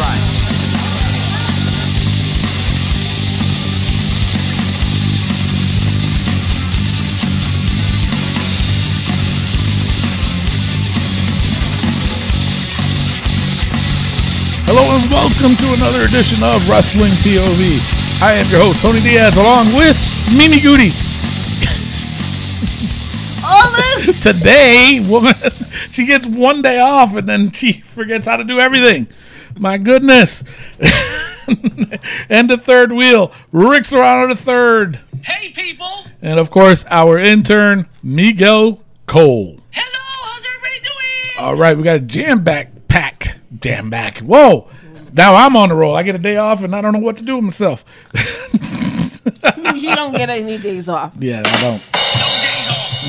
line. Hello and welcome to another edition of Wrestling POV. I am your host, Tony Diaz, along with Mimi Goody. All this. Today, woman, she gets one day off and then she forgets how to do everything. My goodness. and the third wheel, Rick Serrano the third. Hey people! And of course, our intern, Miguel Cole. Hello, how's everybody doing? All right, we got a jam back pack. Jam back. Whoa. Now I'm on the roll. I get a day off and I don't know what to do with myself. you don't get any days off. yeah, I don't.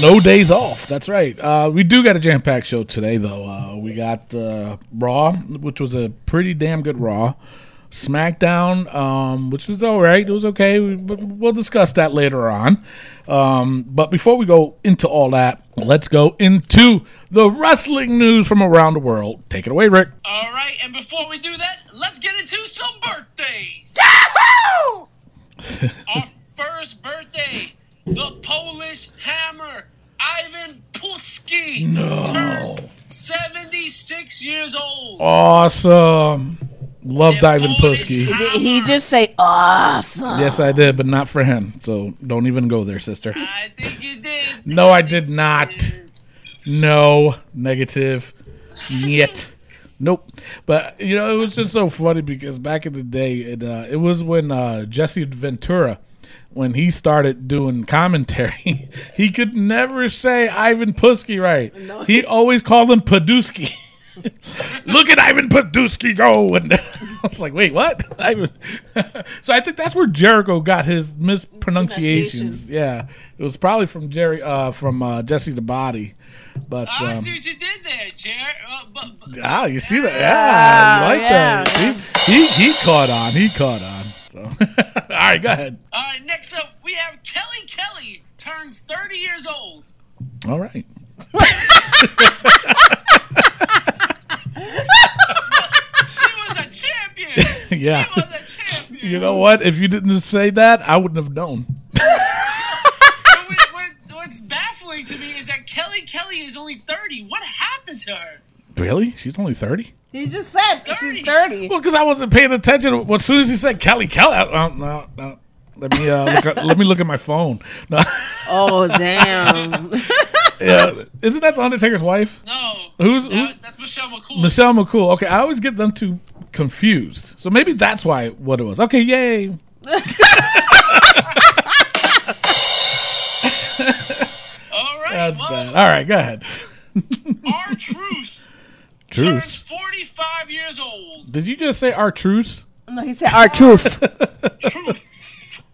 No days off. No days off. That's right. Uh, we do got a jam packed show today, though. Uh, we got uh, Raw, which was a pretty damn good Raw. SmackDown, um, which was all right. It was okay. We, we'll discuss that later on. Um, but before we go into all that, let's go into the wrestling news from around the world. Take it away, Rick. All right, and before we do that, let's get into some birthdays. Our first birthday, the Polish Hammer, Ivan Putski, No. turns 76 years old. Awesome. Loved The Ivan Polish Putski. Hammer. Did he just say awesome? Yes, I did, but not for him. So don't even go there, sister. I think you did. No, I did not. No, negative. Yet. Nope. But you know, it was just so funny because back in the day, it uh, it was when uh, Jesse Ventura, when he started doing commentary, he could never say Ivan Putski right. He always called him Paduski. Look at Ivan Paduski go, and I was like, wait, what? Ivan. so I think that's where Jericho got his mispronunciations. Yeah, it was probably from Jerry, uh, from uh, Jesse the Body. But I um, Ah, see what you did there, Jer. Uh, but, but, ah, you see that? Yeah, you like yeah, that? See? He he caught on. He caught on. So, all right, go ahead. All right, next up, we have Kelly Kelly, turns 30 years old. All right. She was a champion. Yeah. She was a champion. You know what? If you didn't say that, I wouldn't have known. What- what- what's baffling to me is that Kelly Kelly is only 30. What happened to her? Really? She's only thirty. He just said that she's 30. Well, because I wasn't paying attention. Well, as soon as he said Kelly Kelly, I, no, no. Let me uh, look at, let me look at my phone. No, Oh, damn. yeah, isn't that the Undertaker's wife, No. Who's- That- who's- that's Michelle McCool. Michelle McCool? Okay, I always get them two confused. So maybe that's why what it was. Okay, yay. All right. That's well, bad. All right, go ahead. our truth turns Truce. 45 years old. Did you just say our truth? No, he said our truth. Truth.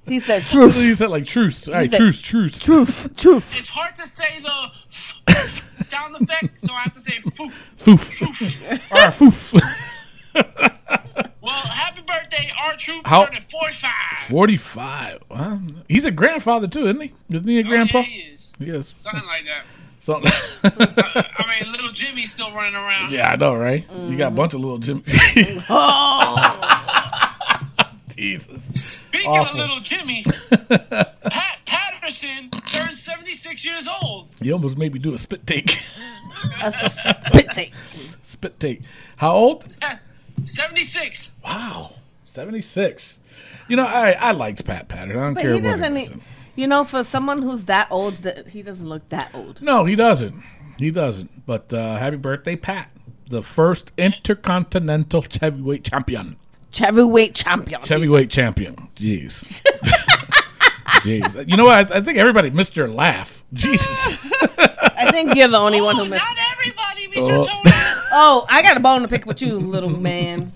He said truth. You said like truce. All right, said- truce, truce. Truth. Truth. it's hard to say the sound effect, so I have to say foof. Foof. Our foof. Well, happy birthday, our truth How- turning 45. 45. Well, he's a grandfather too, isn't he? Isn't he a Oh, grandpa? yeah, he is. He is. Something like that. Something. I mean, little Jimmy's still running around. yeah, I know, right? You got a mm-hmm. bunch of little Jim. Oh. Jesus. Speaking Awful. of little Jimmy, Pat Patterson turned 76 years old. You almost made me do a spit take. A spit take. spit take. How old? 76. Wow. 76. You know, I, I liked Pat Patterson. I don't But care he what doesn't, he said. you know, for someone who's that old, he doesn't look that old. No, he doesn't. He doesn't. But uh, happy birthday, Pat. The first intercontinental heavyweight champion. Heavyweight champion. Heavyweight champion. Jeez. Jeez. You know what? I, I think everybody missed your laugh. Jesus. I think you're the only one Oh, who missed. not everybody, Mr. Oh. Tony. Oh, I got a bone to pick with you, little man.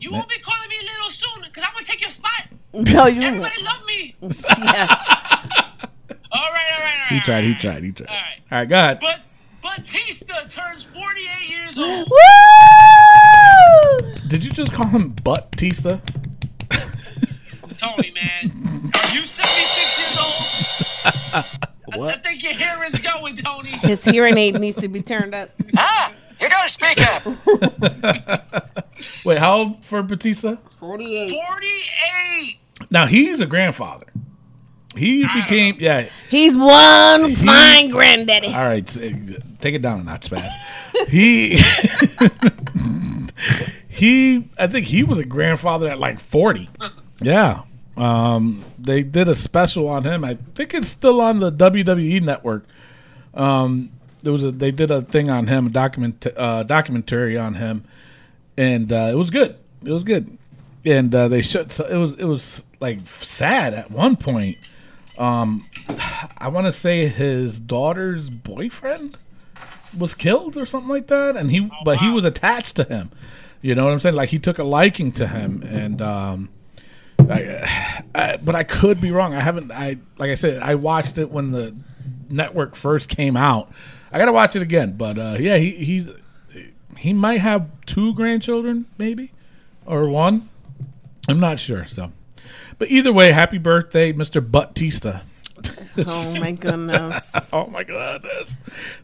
You won't be calling me little soon, because I'm going to take your spot. No, you won't. Everybody love me. Yeah. All right, all right, all right. He tried. He tried. He tried. All right. All right, go ahead. But Batista turns 48 years old. Woo! Did you just call him Butt Tista? Tony, man. Are you 76 years old? I, I think your hearing's going, Tony. His hearing aid needs to be turned up. Ah, you gotta speak up. Wait, how old for Batista? 48. 48. Now he's a grandfather. He became yeah. He's one fine granddaddy. All right, take it down a notch, Spaz. he he, I think he was a grandfather at like forty. Yeah, um, they did a special on him. I think it's still on the WWE network. Um, there was a they did a thing on him, a document uh, documentary on him, and uh, it was good. It was good, and uh, they showed. It was it was like sad at one point. Um, I want to say his daughter's boyfriend was killed or something like that, and he but he was attached to him. You know what I'm saying? Like he took a liking to him, and um, I, I, but I could be wrong. I haven't. I like I said, I watched it when the network first came out. I gotta watch it again. But uh, yeah, he he's he might have two grandchildren, maybe or one. I'm not sure. So, but either way, happy birthday, Mr. Batista. Oh my goodness. Oh my goodness.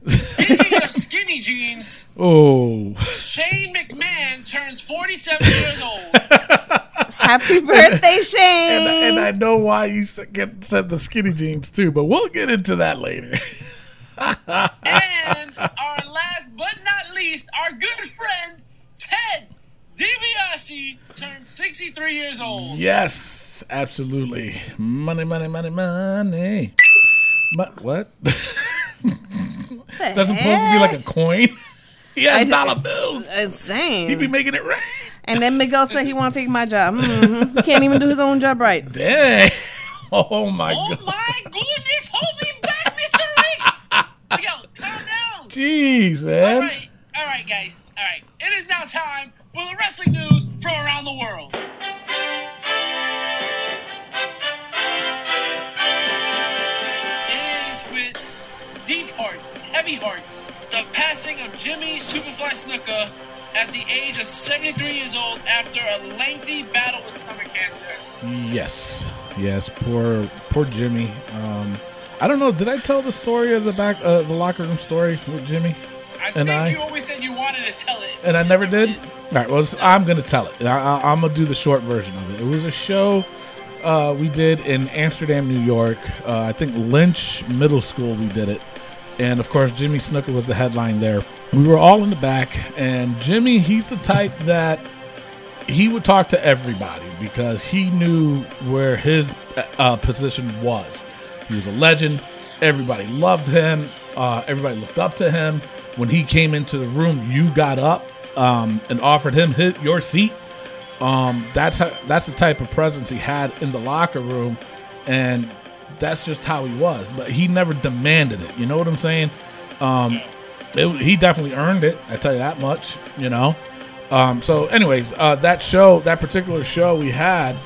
Speaking of skinny jeans, Oh, Shane McMahon turns 47 years old. Happy birthday, and, Shane. and I know why you get said the skinny jeans too, but we'll get into that later. And our last but not least, our good friend, Ted DiBiase, turns 63 years old. yes, absolutely. Money, money, money, money. But what? That's supposed to be like a coin. He has I- dollar bills. Insane. He be making it rain. and then Miguel said he want to take my job. hmm He can't even do his own job right. Dang. Oh my Oh god. my goodness, hold me back, Mr. Rick! Miguel, calm down. Jeez, man. all right, yes. Poor, poor Jimmy. Um, I don't know. Did I tell the story of the back, uh, the locker room story with Jimmy? I And think I- you always said you wanted to tell it, and I never did. All right, well, I'm gonna tell it. I, I'm gonna do the short version of it. It was a show uh, we did in Amsterdam, New York. Uh, I think Lynch Middle School. We did it, and of course, Jimmy Snuka was the headline there. We were all in the back, and Jimmy, he's the type that he would talk to everybody because he knew where his uh, position was. He was a legend. Everybody loved him. Uh, everybody looked up to him. When he came into the room, you got up um, and offered him his, your seat. Um, that's how, that's the type of presence he had in the locker room, and that's just how he was. But he never demanded it. You know what I'm saying? Um, it, he definitely earned it. I tell you that much. You know. Um, so, anyways, uh, that show, that particular show we had,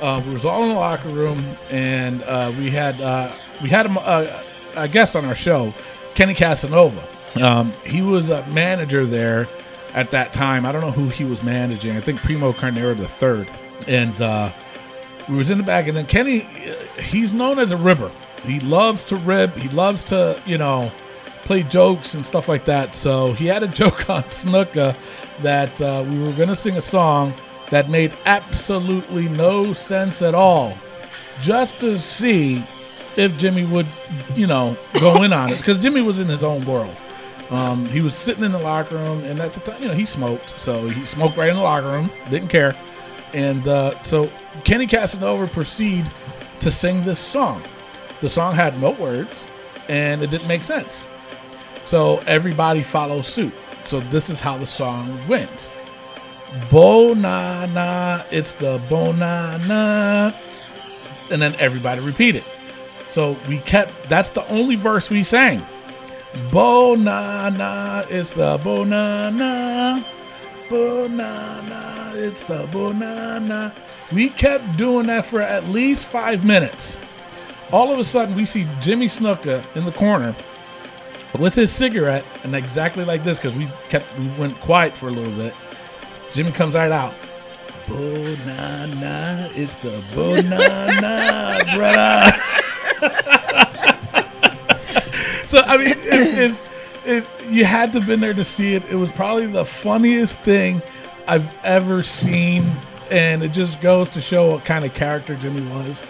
uh, we was all in the locker room, and uh, we had uh, we had a, a, a guest on our show, Kenny Casanova. Um, he was a manager there at that time. I don't know who he was managing. I think Primo Carnera the third, and uh, we was in the back, and then Kenny, uh, he's known as a ribber. He loves to rib. He loves to, you know, play jokes and stuff like that. So he had a joke on Snuka that uh, we were going to sing a song that made absolutely no sense at all, just to see if Jimmy would, you know, go in on it because Jimmy was in his own world. Um, he was sitting in the locker room, and at the time, you know, he smoked, so he smoked right in the locker room, didn't care. And uh, so Kenny Casanova proceed to sing this song. The song had no words, and it didn't make sense. So everybody follows suit. So this is how the song went. Bo na na, it's the bo na na. And then everybody repeated. So we kept, that's the only verse we sang. Bo na na, it's the bo na na. Bo na na, it's the bo na na. We kept doing that for at least five minutes. All of a sudden, we see Jimmy Snuka in the corner with his cigarette, and exactly like this, because we kept we went quiet for a little bit. Jimmy comes right out. Bo na na, it's the bo na na, brother. so I mean, if, if, if you had to been there to see it, it was probably the funniest thing I've ever seen, and it just goes to show what kind of character Jimmy was.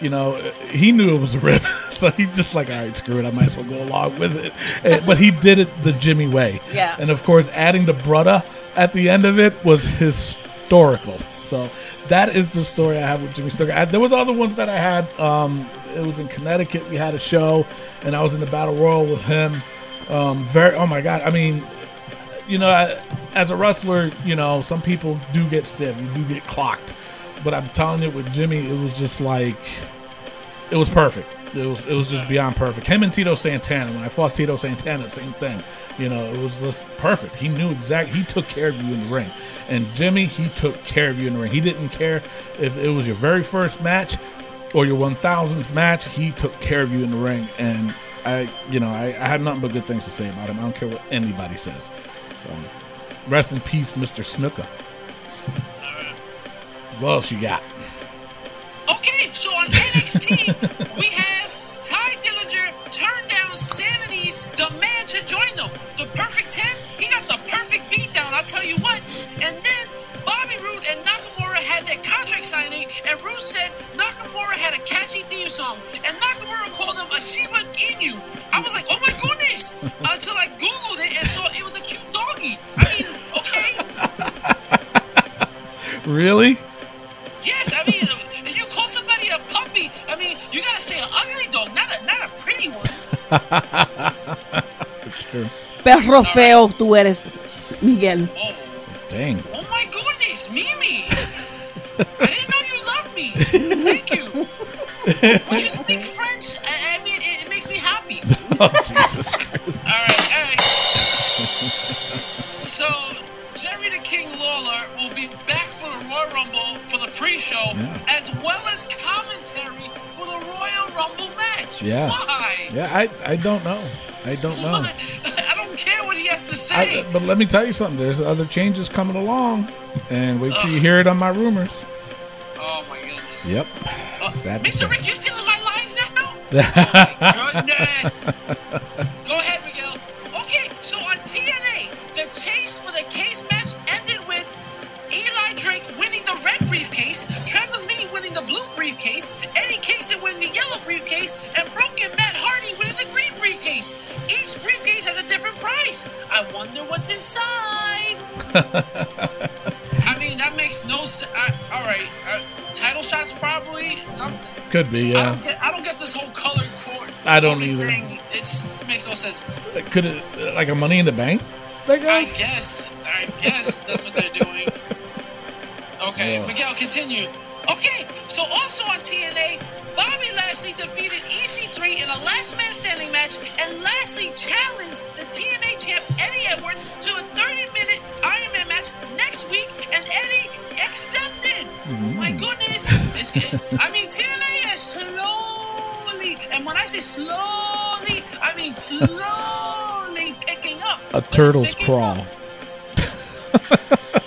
You know, he knew it was a rip, so he just like, all right, screw it, I might as well go along with it. And- but he did it the Jimmy way. Yeah. And of course, adding the brother at the end of it was historical. So that is the story I have with Jimmy Snuka. I, there was other ones that I had. Um, it was in Connecticut. We had a show, and I was in the battle royal with him. Um, very. Oh my god. I mean, you know, I, as a wrestler, you know, some people do get stiff. You do get clocked. But I'm telling you, with Jimmy, it was just like, it was perfect. It was it was just beyond perfect. Him and Tito Santana. When I fought Tito Santana, same thing. You know, it was just perfect. He knew exactly. He took care of you in the ring. And Jimmy, he took care of you in the ring. He didn't care if it was your very first match or your 1000th match. He took care of you in the ring. And I, you know, I, I have nothing but good things to say about him. I don't care what anybody says. So, rest in peace, Mr. Snuka. What else you got? Okay, so on NXT, we have Tye Dillinger turn down Sanity's demand to join them. The perfect 10, he got the perfect beatdown, I'll tell you what. And then Bobby Roode and Nakamura had their contract signing, and Roode said Nakamura had a catchy theme song, and Nakamura called him a Shiba Inu. I was like, oh my goodness! Until I Googled it and saw it was a cute doggy. I mean, okay. Really? One. True. Perro feo tú eres, Miguel. Oh, Dang. oh my goodness, Mimi! I didn't know you loved me. Thank you. When you speak French, I, I mean, it, it makes me happy. Oh, Jesus Christ. All right, all right. So, Jerry the King Lawler will be back for the Royal Rumble for the pre-show, Yeah. as well as commentary for the Royal Rumble match. Yeah. Why? Yeah, I, I don't know. I don't know. Why? I don't care what he has to say. I, but let me tell you something. There's other changes coming along, and wait till you hear it on my rumors. oh my goodness. Yep. Uh, Mr. Rick, you're stealing my lines now? Goodness. Go ahead, different. I wonder what's inside. I mean, that makes no sense. All right, uh, title shots probably something. Could be, I yeah. don't get. I don't get this whole colored cord. I don't coding either. Thing. It's it makes no sense. Could it like a Money in the Bank? I I guess. guess. I guess that's what they're doing. Okay, Ugh. Miguel, continue. Okay, so also on TNA, Bobby Lashley defeated EC3 in a last man standing match and Lashley challenged the TNA champ Eddie Edwards to a 30 minute Iron Man match next week, and Eddie accepted. Mm-hmm. My goodness. I mean, TNA is slowly, and when I say slowly, I mean slowly picking up. A turtle's crawl.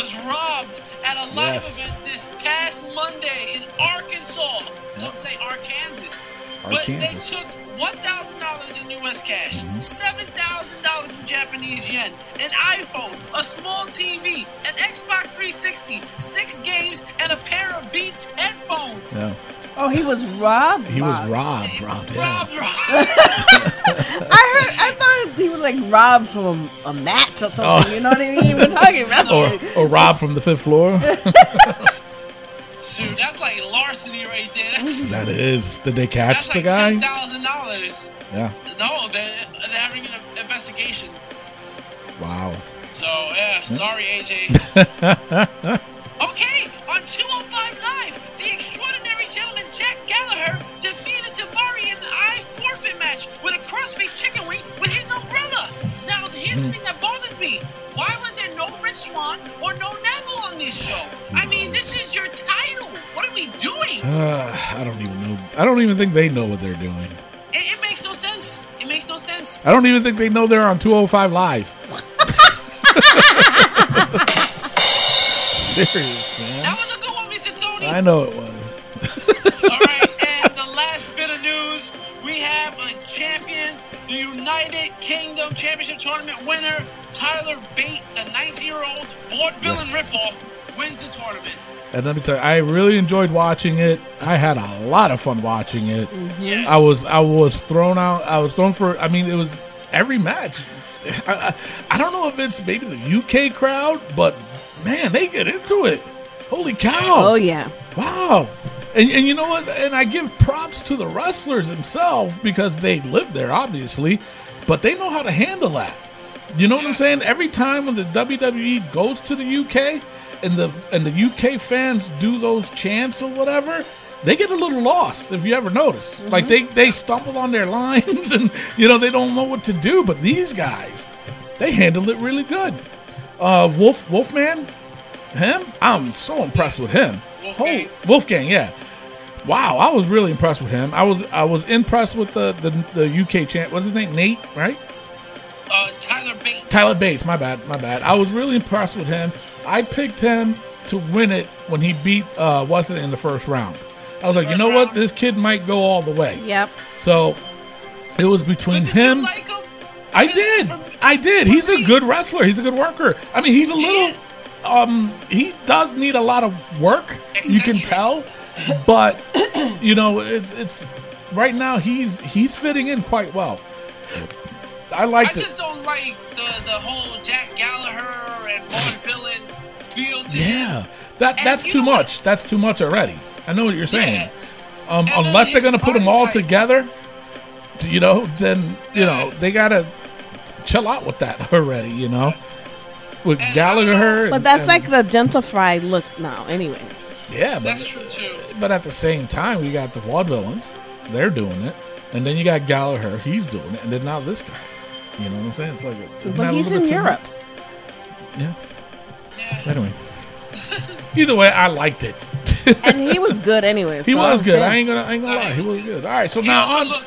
was robbed at a live Yes. event this past Monday in Arkansas. Some say Arkansas. But they took $1,000 in US cash, Mm-hmm. $7,000 in Japanese yen, an iPhone, a small TV, an Xbox 360, six games, and a pair of Beats headphones. Yeah. Oh, he was robbed. He was robbed. robbed, robbed, yeah. Rob, Rob. I heard. I thought he was like robbed from a, a match or something. Oh. You know what I mean? We're talking Or, wrestling. or robbed from the fifth floor. Shoot, that's like larceny right there. That's, that is. Did they catch that's the like guy? $10,000. Yeah. No, they're, they're having an investigation. Wow. So, yeah, sorry, AJ. okay, on 205 Forfeit match with a crossface chicken wing with his umbrella. Now, here's the thing that bothers me. Why was there no Rich Swann or no Neville on this show? I mean, this is your title. What are we doing? Uh, I don't even know. I don't even think they know what they're doing. It, it makes no sense. It makes no sense. I don't even think they know they're on 205 Live. Serious, That was a good one, Mr. Tony. I know it was. All right, have have a champion, the United Kingdom Championship Tournament winner, Tyler Bate, the 19-year-old vaudevillain Yes. ripoff, wins the tournament. And let me tell you, I really enjoyed watching it. I had a lot of fun watching it. Mm-hmm. Yes. I was I was thrown out. I was thrown for. I mean, it was every match. I, I, I don't know if it's maybe the UK crowd, but man, they get into it. Holy cow! Oh yeah. Wow. And, and you know what? And I give props to the wrestlers themselves because they live there, obviously, but they know how to handle that. You know what I'm saying? Every time when the WWE goes to the UK and the and the UK fans do those chants or whatever, they get a little lost. If you ever notice, like they they stumble on their lines and you know they don't know what to do. But these guys, they handle it really good. Uh, Wolf Wolfman, him, I'm so impressed with him. Wolfgang. Hol- Wolfgang, yeah. Wow, I was really impressed with him. I was I was impressed with the the, the UK champ. What's his name? Nate, right? Uh, Tyler Bate. Tyler Bates. My bad, my bad. I was really impressed with him. I picked him to win it when he beat uh Watson in the first round. I was like, you First know what, this kid might go all the way. Yep. So it was between Did him. you like him? I did. for- I did. for He's a good wrestler. He's a good worker. I mean, he's a little. Um, he does need a lot of work. You can tell, but you know, it's it's right now he's he's fitting in quite well. I like. I liked it. just don't like the the whole Jack Gallagher and Vaughn Villain feel to him. Yeah, that And that's too know what? much. That's too much already. I know what you're saying. Yeah. Um, unless they're gonna put them all archetype- together, you know, then you know they gotta chill out with that already. You know, with And Gallagher. But that's and- like the gentrified look now, anyways. yeah, but That's true too. But at the same time, you got the vaudevillains. They're doing it. And then you got Gallagher. He's doing it. And then now this guy. You know what I'm saying? It's like, isn't But a he's little in bit too Europe. much? Yeah. Yeah. Anyway. Either way, I liked it. And he was good anyways. he so was good. yeah. I ain't gonna, I ain't gonna lie. he He was was good. good. All right. So He now on looked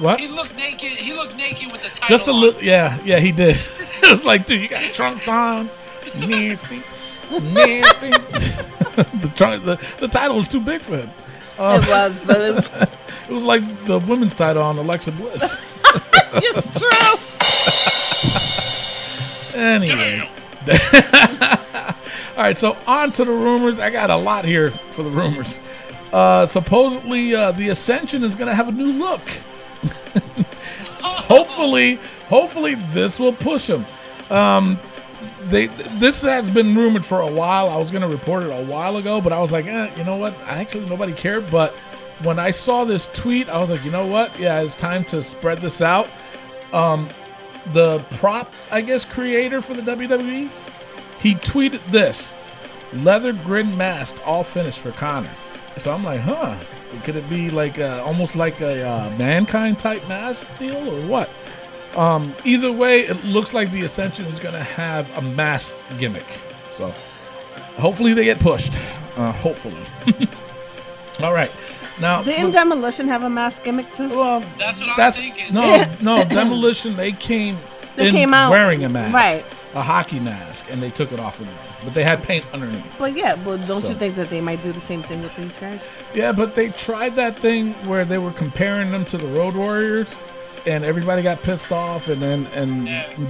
what? he looked naked. He looked naked with the title. Just a on. little. Yeah, yeah, he did. it was like, dude, you got trunks on, nasty, nasty. the trunk, the, the title was too big for him. It was, but it's, It was like the women's title on Alexa Bliss. it's true. Anyway. All right, so on to the rumors. I got a lot here for the rumors. Uh, supposedly, uh, the Ascension is going to have a new look. hopefully, hopefully this will push them. Um, they this has been rumored for a while. I was going to report it a while ago, but I was like, eh, you know what? Actually, nobody cared. But when I saw this tweet, I was like, you know what? Yeah, it's time to spread this out the prop, I guess, creator for the WWE, he tweeted this leather grin mask all finished for Connor. So I'm like, huh? Could it be like a, almost like a uh, mankind type mask deal or what? Um, either way, it looks like the Ascension is going to have a mask gimmick. So hopefully they get pushed. Uh, hopefully. all right. Now, Didn't Demolition have a mask gimmick too? well, That's what I'm that's thinking. no, no. Demolition. They came. They in came out- wearing a mask, right. A hockey mask, and they took it off of them. But they had paint underneath. But yeah, but don't So- you think that they might do the same thing with these guys? Yeah, but they tried that thing where they were comparing them to the Road Warriors, and everybody got pissed off. And then, and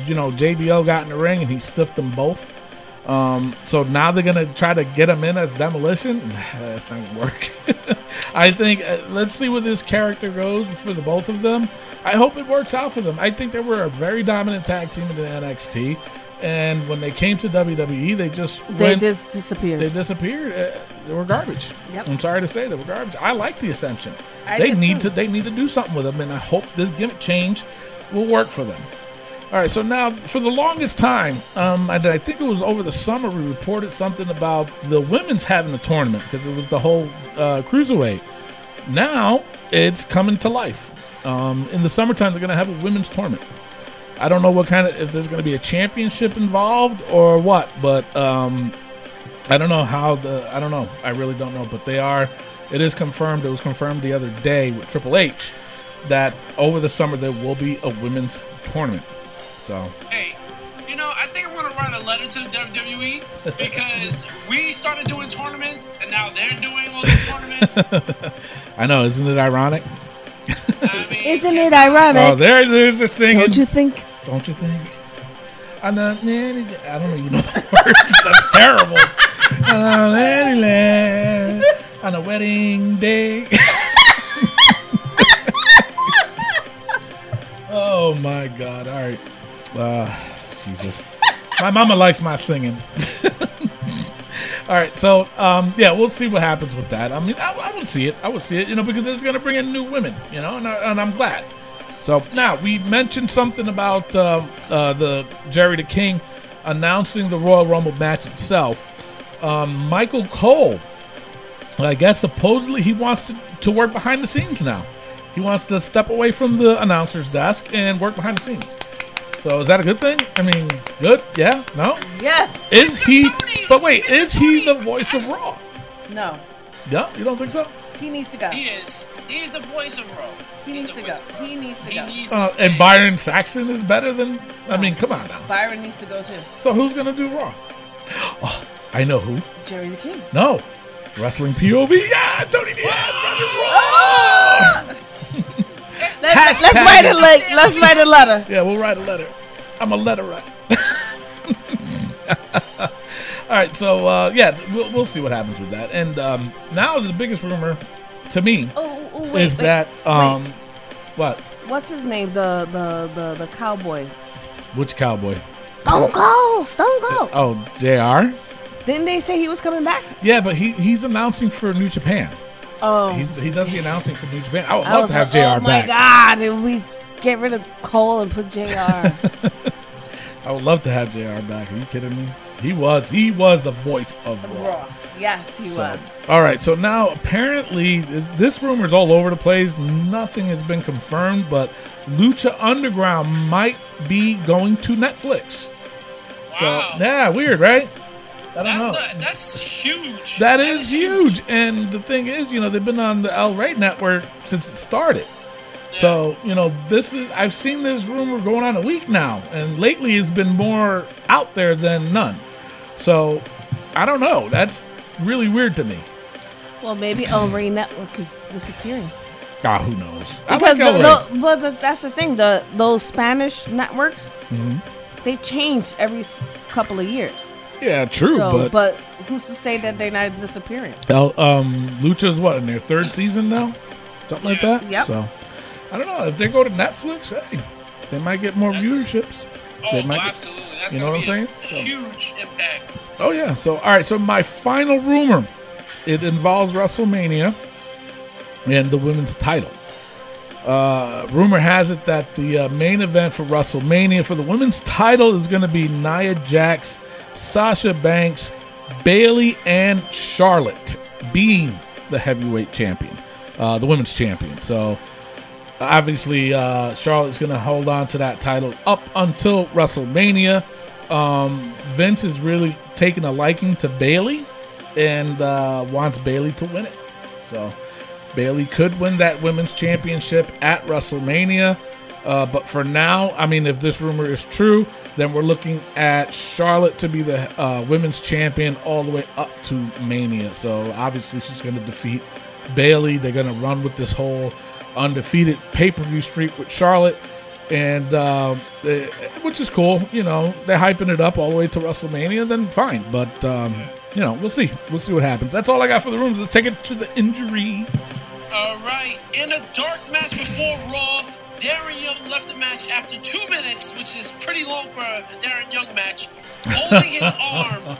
you know, JBL got in the ring and he stiffed them both. Um, so now they're gonna try to get him in as demolition. That's not gonna work. I think uh, let's see where this character goes for the both of them. I hope it works out for them. I think they were a very dominant tag team in the NXT, and when they came to WWE, they just They went- just disappeared. they disappeared. Uh, they were garbage. Yep. I'm sorry to say they were garbage. I like the Ascension. I they need too. to they need to do something with them, and I hope this gimmick change will work for them. All right, so now for the longest time, um, and I think it was over the summer, we reported something about the women's having a tournament because it was the whole uh, cruiserweight. Now it's coming to life. Um, in the summertime, they're going to have a women's tournament. I don't know what kind of if there's going to be a championship involved or what, but um, I don't know how the I don't know. I really don't know, but they are. It is confirmed. It was confirmed the other day with Triple H that over the summer there will be a women's tournament. So Hey, you know, I think I'm gonna write a letter to the WWE because we started doing tournaments and now they're doing all these tournaments. I know, isn't it ironic? I mean, Isn't it ironic? Oh, there, there's the thing. Don't you think? Don't you think? I know, I don't even know the words. That's terrible. On a wedding day. oh my God! All right, uh, Jesus. My mama likes my singing. All right, so um, yeah, we'll see what happens with that. I mean, I, I would see it. I would see it, you know, because it's going to bring in new women, you know, and, I, and I'm glad. So now we mentioned something about uh, uh, the Jerry the King announcing the Royal Rumble match itself. Um, Michael Cole, I guess supposedly he wants to, to work behind the scenes now. He wants to step away from the announcer's desk and work behind the scenes. So is that a good thing? I mean, good? Yeah? No? Yes. Is he? Tony! But wait, Mr. is he the voice of Raw? no, Yeah, you don't think so? he needs to go. He is. He's the voice of Raw. He needs to go. voice of Raw. He needs to go. needs Uh, stay. and Byron Saxton is better than. I mean, come on now. Byron needs to go too. So who's gonna do Raw? Oh, I know who. Jerry the King. No, wrestling POV. Yeah, Tony Diaz running Raw. Ah! let's, write a le- let's write a letter. Yeah, we'll write a letter. I'm a letter writer. All right, so uh, yeah, we'll, we'll see what happens with that. And um, now the biggest rumor to me Oh, oh wait, is wait. that um, what? what's his name? The the the the cowboy. Which cowboy? Stone Cold. Stone Cold. Oh, Jr. Didn't they say he was coming back? Yeah, but he he's announcing for New Japan. Oh, He's, he does the announcing for New Japan. I would I love to have like, Jr. Oh my back. God! If we get rid of Cole and put Jr. I would love to have Jr. back. Are you kidding me? He was he was the voice of Raw. Raw. Yes, he So, was. all right, so now apparently this, this rumor is all over the place. Nothing has been confirmed, but Lucha Underground might be going to Netflix. Wow. So yeah, weird, right? I don't That- know. that- that's huge. That is huge. And the thing is, you know, they've been on the El Rey network since it started. So, you know, this is I've seen this rumor going on a week now, and lately it's been more out there than none. So, I don't know. That's really weird to me. Well, maybe El Rey Network is disappearing Ah, who knows? I because like the, the, but the, that's the thing. The those Spanish networks Mm-hmm. they change every couple of years. Yeah, true, so, but, but who's to say that they're not disappearing? El, um, Lucha's what in their third season now, something like that. Yep. So, I don't know if they go to Netflix. Hey, they might get more That's- viewerships. Oh, They might get- absolutely. That's you know what I'm saying? Huge impact. Oh yeah. So all right. So my final rumor, it involves WrestleMania and the women's title. Uh, rumor has it that the uh, main event for WrestleMania for the women's title is going to be Nia Jax, Sasha Banks, Bayley, and Charlotte being the heavyweight champion, uh, the women's champion. So obviously uh, Charlotte's going to hold on to that title up until WrestleMania. Um, Vince is really taking a liking to Bayley and uh, wants Bayley to win it. So Bayley could win that women's championship at WrestleMania. Uh, but for now, I mean, if this rumor is true, then we're looking at Charlotte to be the uh, women's champion all the way up to Mania. So obviously, she's going to defeat Bayley. They're going to run with this whole undefeated pay per view streak with Charlotte, and uh, which is cool. You know, they're hyping it up all the way to WrestleMania. Then fine, but um, you know, we'll see. We'll see what happens. That's all I got for the rooms. Let's take it to the injury. All right. In a dark match before Raw, Darren Young left the match after two minutes, which is pretty long for a Darren Young match, holding his arm.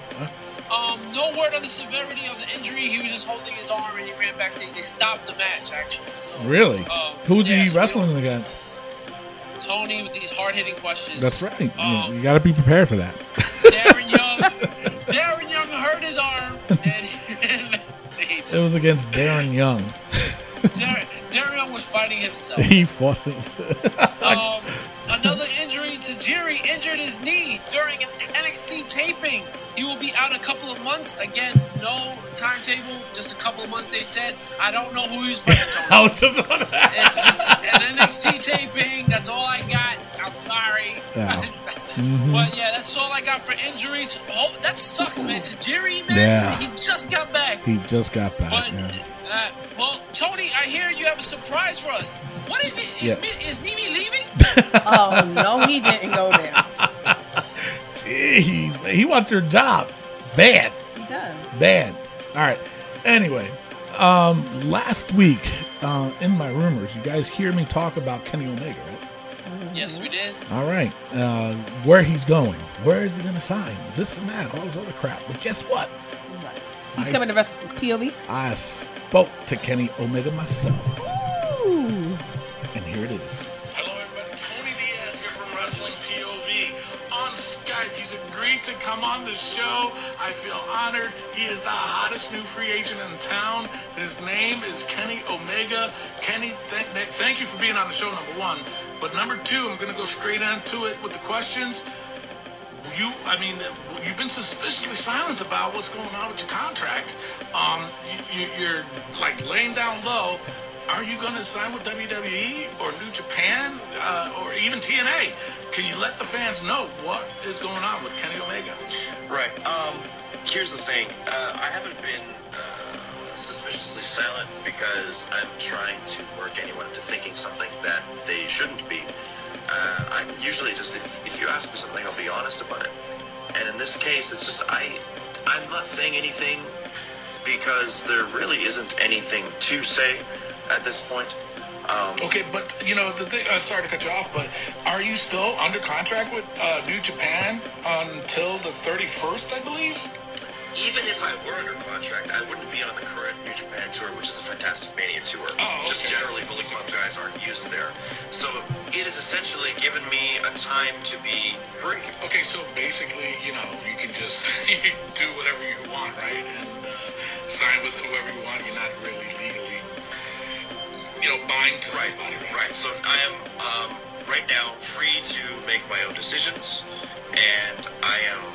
Um, no word on the severity of the injury. He was just holding his arm and he ran backstage. They stopped the match, actually. So Really? Uh, Who's yeah, he so wrestling against? Tony with these hard hitting questions. That's right. You- Um, you got to be prepared for that. Darren Young. Darren Young hurt his arm and he ran backstage. It was against Darren Young. Darren, Darren Young was fighting himself. He fought. Um, another Jerry injured his knee during an NXT taping. He will be out a couple of months. Again, no timetable, just a couple of months. They said. I don't know who he's fighting. I was just on that. It's just an NXT taping. That's all I got. I'm sorry. Yeah. Mhm. But yeah, that's all I got for injuries. Oh, that sucks, man. To Jerry, man, Yeah. he just got back. He just got back. But yeah. uh, Well, Tony, I hear you have a surprise for us. What is it? Is, Yeah. Mi- is Mimi leaving? Oh no, he didn't go there. Jeez, man, he wants your job. Bad. He does. Bad. All right. Anyway, um, last week uh, in my rumors, you guys hear me talk about Kenny Omega, right? Yes, we did. All right. Uh, where he's going, where is he going to sign, this and that, all this other crap. But guess what? He's I coming to s- rest POV. I spoke to Kenny Omega myself, Ooh. and here it is. Hello, everybody. Tony Diaz here from Wrestling POV on Skype. He's agreed to come on the show. I feel honored. He is the hottest new free agent in town. His name is Kenny Omega. Kenny, th- th- thank you for being on the show, number one. But number two, I'm going to go straight on to it with the questions. You, I mean, you've been suspiciously silent about what's going on with your contract. Um, you, you, you're like laying down low. Are you going to sign with WWE or New Japan uh, or even TNA? Can you let the fans know what is going on with Kenny Omega? Right. Um, here's the thing. Uh, I haven't been uh, silent because I'm trying to work anyone into thinking something that they shouldn't be. Uh, I'm usually just if, if you ask me something, I'll be honest about it. And in this case, it's just I I'm not saying anything because there really isn't anything to say at this point. Um, Okay, but you know the thing. I'm sorry to cut you off, but are you still under contract with uh, New Japan until the 31st, I believe? Even if I were under contract, I wouldn't be on the current New Japan tour, which is the Fantastica Mania tour. Oh, Just generally, Bullet Club guys aren't used there. So it has essentially given me a time to be free. Okay, so basically, you know, you can just do whatever you want, right? And uh, sign with whoever you want. You're not really legally, you know, bind to Right, somebody, right? right. So I am um, right now free to make my own decisions, and I am.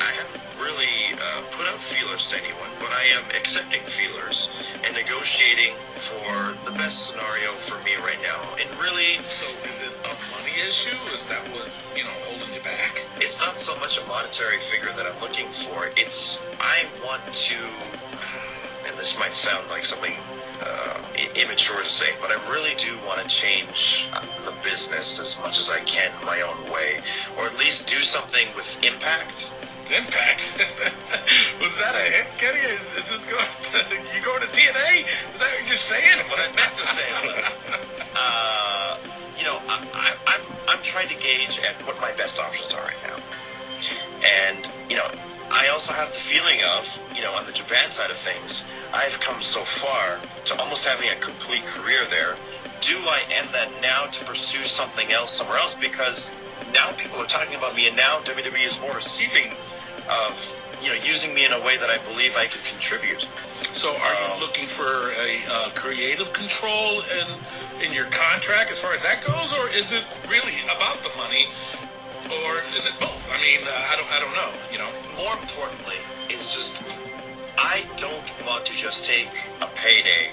I haven't really uh, put out feelers to anyone, but I am accepting feelers and negotiating for the best scenario for me right now. And really, So is it a money issue? Is that what you know holding you back? it's not so much a monetary figure that I'm looking for. It's I want to, and this might sound like something uh, immature to say, but I really do want to change uh, the business as much as I can in my own way, or at least do something with impact. Impact. Was that a hit, Kenny? Is, is this going to you going to TNA? Is that what you're saying? What I meant to say uh, you know, I, I, I'm I'm trying to gauge at what my best options are right now, and you know, I also have the feeling of, you know, on the Japan side of things, I've come so far to almost having a complete career there. Do I end that now to pursue something else somewhere else? Because now people are talking about me, and now WWE is more receiving of, you know, using me in a way that I believe I could contribute. So, are you looking for a uh, creative control in in your contract as far as that goes, or is it really about the money, or is it both? I mean, uh, I don't, I don't know. You know, more importantly, it's just I don't want to just take a payday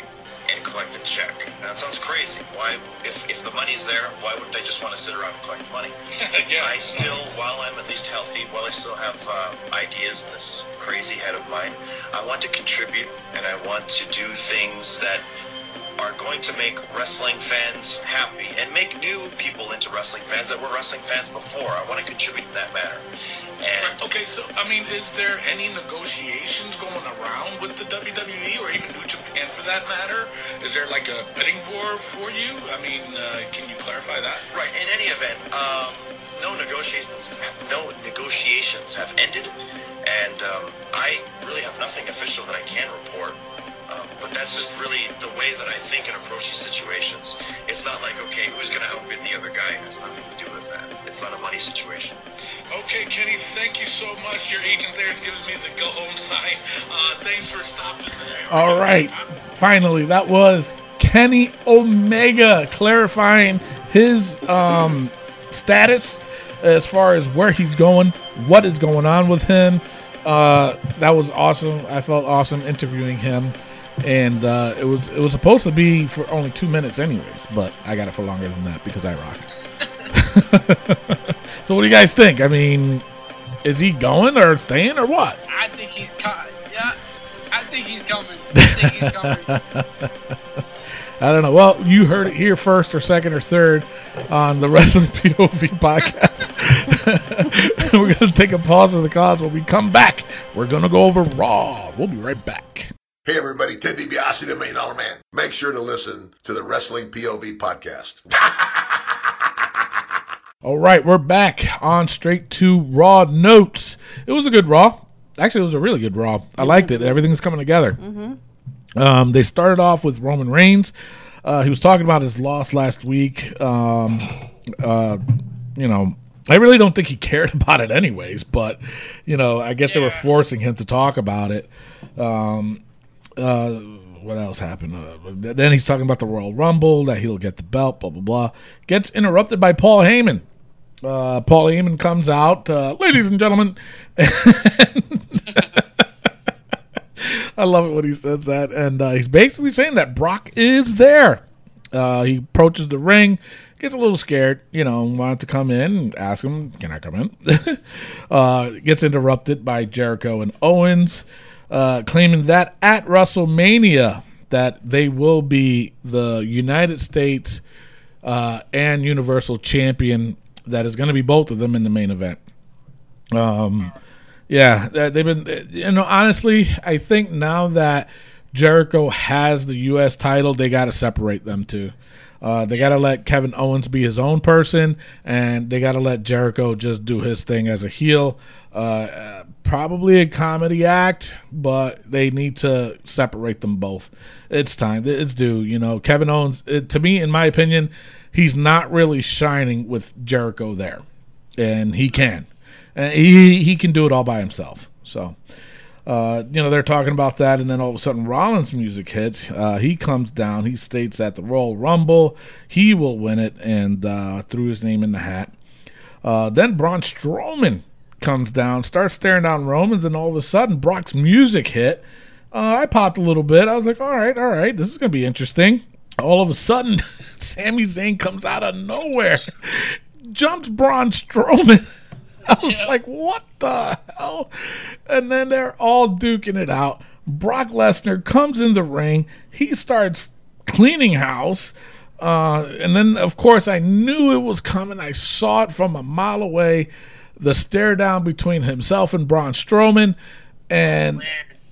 and collect a check. Now, that sounds crazy. Why, if, if the money's there, why wouldn't I just want to sit around and collect money? yeah. I still, while I'm at least healthy, while I still have uh, ideas in this crazy head of mine, I want to contribute and I want to do things that are going to make wrestling fans happy and make new people into wrestling fans that were wrestling fans before. I want to contribute in that matter. And Okay, so I mean, is there any negotiations going around with the WWE or even New Japan for that matter? Is there like a bidding war for you? I mean, uh, can you clarify that? Right. In any event, um, no negotiations. No negotiations have ended, and um, I really have nothing official that I can report. Um, but that's just really the way that I think and approach these situations. It's not like, okay, who's going to outbid the other guy? It has nothing to do with that. It's not a money situation. Okay, Kenny, thank you so much. Your agent there is giving me the go home sign. Uh, thanks for stopping there. All right. Finally, that was Kenny Omega clarifying his um, status as far as where he's going, what is going on with him. Uh, that was awesome. I felt awesome interviewing him, and uh, it was it was supposed to be for only two minutes, anyways. But I got it for longer than that because I rock. so, what do you guys think? I mean, is he going or staying or what? I think he's caught. Yeah, I think think he's coming. I think he's coming. I don't know. Well, you heard it here first, or second, or third on the Wrestling POV podcast. we're going to take a pause for the cause. When we come back, we're going to go over Raw. We'll be right back. Hey everybody, Ted DiBiase, the Million Dollar Man. Make sure to listen to the Wrestling POV podcast. All right, we're back on straight to Raw notes. It was a good Raw. Actually, it was a really good Raw. I liked it. Everything's coming together. Um, they started off with Roman Reigns. Uh, he was talking about his loss last week. Um, uh, you know, I really don't think he cared about it anyways, but you know, I guess they were forcing him to talk about it. Um, uh, what else happened? Uh, then he's talking about the Royal Rumble that he'll get the belt. Blah blah blah. Gets interrupted by Paul Heyman. Uh, Paul Heyman comes out, uh, ladies and gentlemen. I love it when he says that, and uh, he's basically saying that Brock is there. He approaches the ring, gets a little scared, you know, wanted to come in and ask him, "Can I come in?" uh, gets interrupted by Jericho and Owens, uh, claiming that at WrestleMania that they will be the United States uh, and Universal Champion. That is going to be both of them in the main event. Um, yeah, uh, they've been. You know, honestly, I think now that Jericho has the U.S. title, they got to separate them two. Uh, they got to let Kevin Owens be his own person, and they got to let Jericho just do his thing as a heel. Uh, probably a comedy act, but they need to separate them both. It's time. It's due. You know, Kevin Owens. It, to me, in my opinion, he's not really shining with Jericho there, and he can. And he he can do it all by himself. So, uh, you know, they're talking about that, and then all of a sudden, Rollins' music hits. Uh, he comes down. He states at the Royal Rumble, he will win it, and uh, threw his name in the hat. Uh, then Braun Strowman comes down, starts staring down Romans, and all of a sudden, Brock's music hit. Uh, I popped a little bit. I was like, all right, all right, this is going to be interesting. All of a sudden, Sami Zayn comes out of nowhere, jumps Braun Strowman. I was Yeah. like, what the hell? And then they're all duking it out. Brock Lesnar comes in the ring. He starts cleaning house. Uh, and then, of course, I knew it was coming. I saw it from a mile away. The stare down between himself and Braun Strowman. And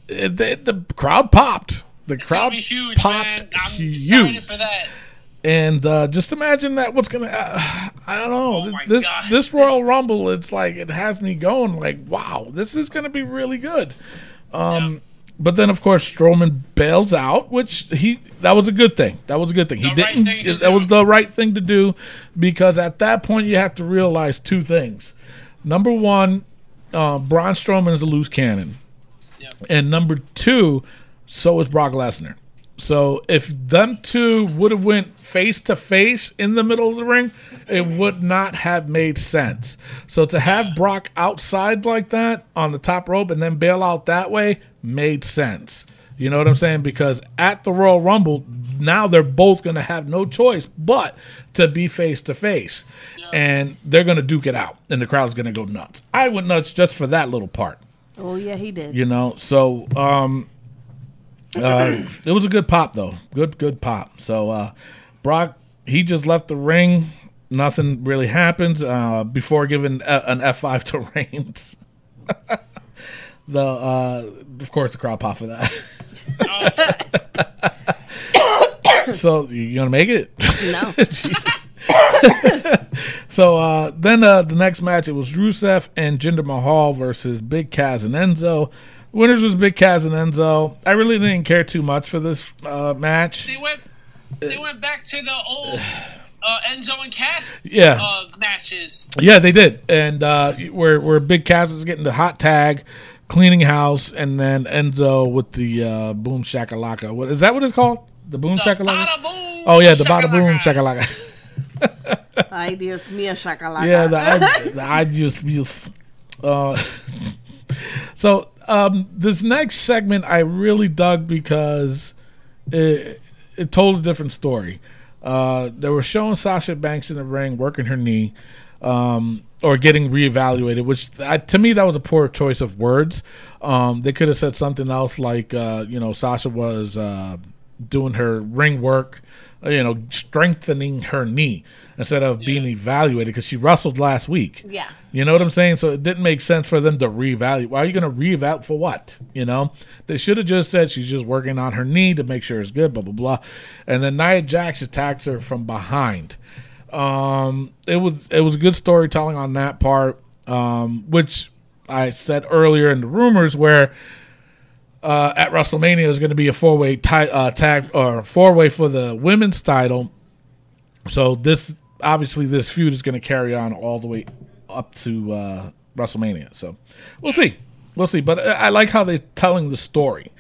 it, the, the crowd popped. The It's crowd huge, popped man. I'm huge. excited for that. And uh, just imagine that what's gonna. Uh, I don't know oh this this Royal Rumble, it's like it has me going like, wow, this is gonna be really good. Um, But then, of course, Strowman bails out, which he that was a good thing. That was a good thing. he right didn't. that was the right thing to do because at that point you have to realize two things. Number one, uh, Braun Strowman is a loose cannon. And number two, so is Brock Lesnar. So if them two would have went face to face in the middle of the ring, it would not have made sense. So to have Brock outside like that on the top rope and then bail out that way made sense. You know what I'm saying? Because at the Royal Rumble, now they're both going to have no choice but to be face to face. And they're going to duke it out, and the crowd's going to go nuts. I went nuts just for that little part Oh yeah, he did. you know so um uh it was a good pop though. Good good pop. So uh brock he just left the ring. Nothing really happens uh before giving a, an f5 to reigns. The uh of course the crowd pop for that. So you gonna make it? No. So uh, then uh, the next match it was Rusev and Jinder Mahal versus Big Cass and Enzo. Winners was Big Cass and Enzo. I really didn't care too much for this uh, match. They went. They went back to the old uh, Enzo and Cass Yeah. uh, matches. Yeah, they did, and uh, where where Big Cass was getting the hot tag, cleaning house, and then Enzo with the uh, boom shakalaka. What is that? What it's called? The boom The shakalaka. bada boom. Oh yeah, the bada boom shakalaka. shakalaka. Idea smear shakalaka. Yeah, the I, the I just youth. Uh, so um, this next segment I really dug because it it told a different story. Uh, they were showing Sasha Banks in the ring working her knee. Um, or getting reevaluated, which to me that was a poor choice of words. Um, they could have said something else like, uh, you know, Sasha was uh, doing her ring work, you know, strengthening her knee instead of being evaluated because she wrestled last week. Yeah. You know what I'm saying? So it didn't make sense for them to reevaluate. Why are you going to reevaluate for what? You know, they should have just said she's just working on her knee to make sure it's good, blah blah blah. And then Nia Jax attacks her from behind. Um, it was it was good storytelling on that part, um, which I said earlier in the rumors where uh, at WrestleMania is going to be a four way ti- uh, tag or four way for the women's title. So this obviously this feud is going to carry on all the way up to uh, WrestleMania. So we'll see, we'll see. But I I like how they're telling the story.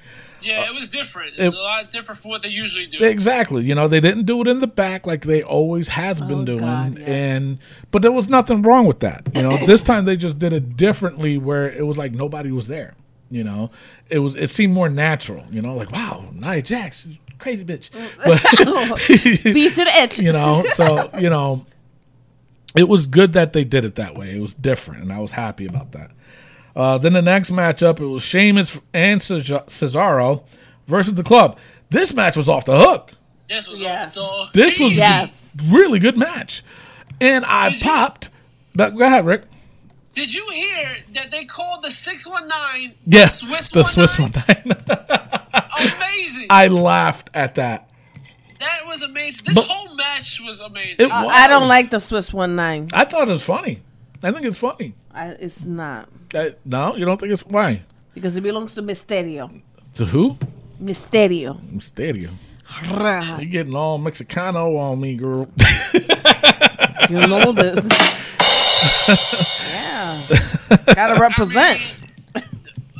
Yeah, it was different. it- It's a lot different from what they usually do. Exactly. You know, they didn't do it in the back like they always has been Oh, doing. God, yes. And but there was nothing wrong with that. You know, this time they just did it differently where it was like nobody was there. You know, it was it seemed more natural. You know, like wow, Nia Jax, she's crazy bitch. But Beat to the itch. you know, so you know, it was good that they did it that way. It was different, and I was happy about that. Uh, then the next matchup, it was Sheamus and Cesaro versus the Club. This match was off the hook. This was Yes. off the This was Yes. a really good match, and I Did you- popped. But go ahead, Rick. Did you hear that they called the 619 Yes, Swiss the Swiss 19? one. Amazing. I laughed at that. that was amazing. This But- whole match was amazing. It I, was. I don't like the Swiss one nine. I thought it was funny. I think it's funny. I, it's not Uh, no, you don't think it's why? because it belongs to Mysterio. To who? Misterio. Mysterio. You're getting all Mexicano on me, girl. You know this. yeah. Gotta represent.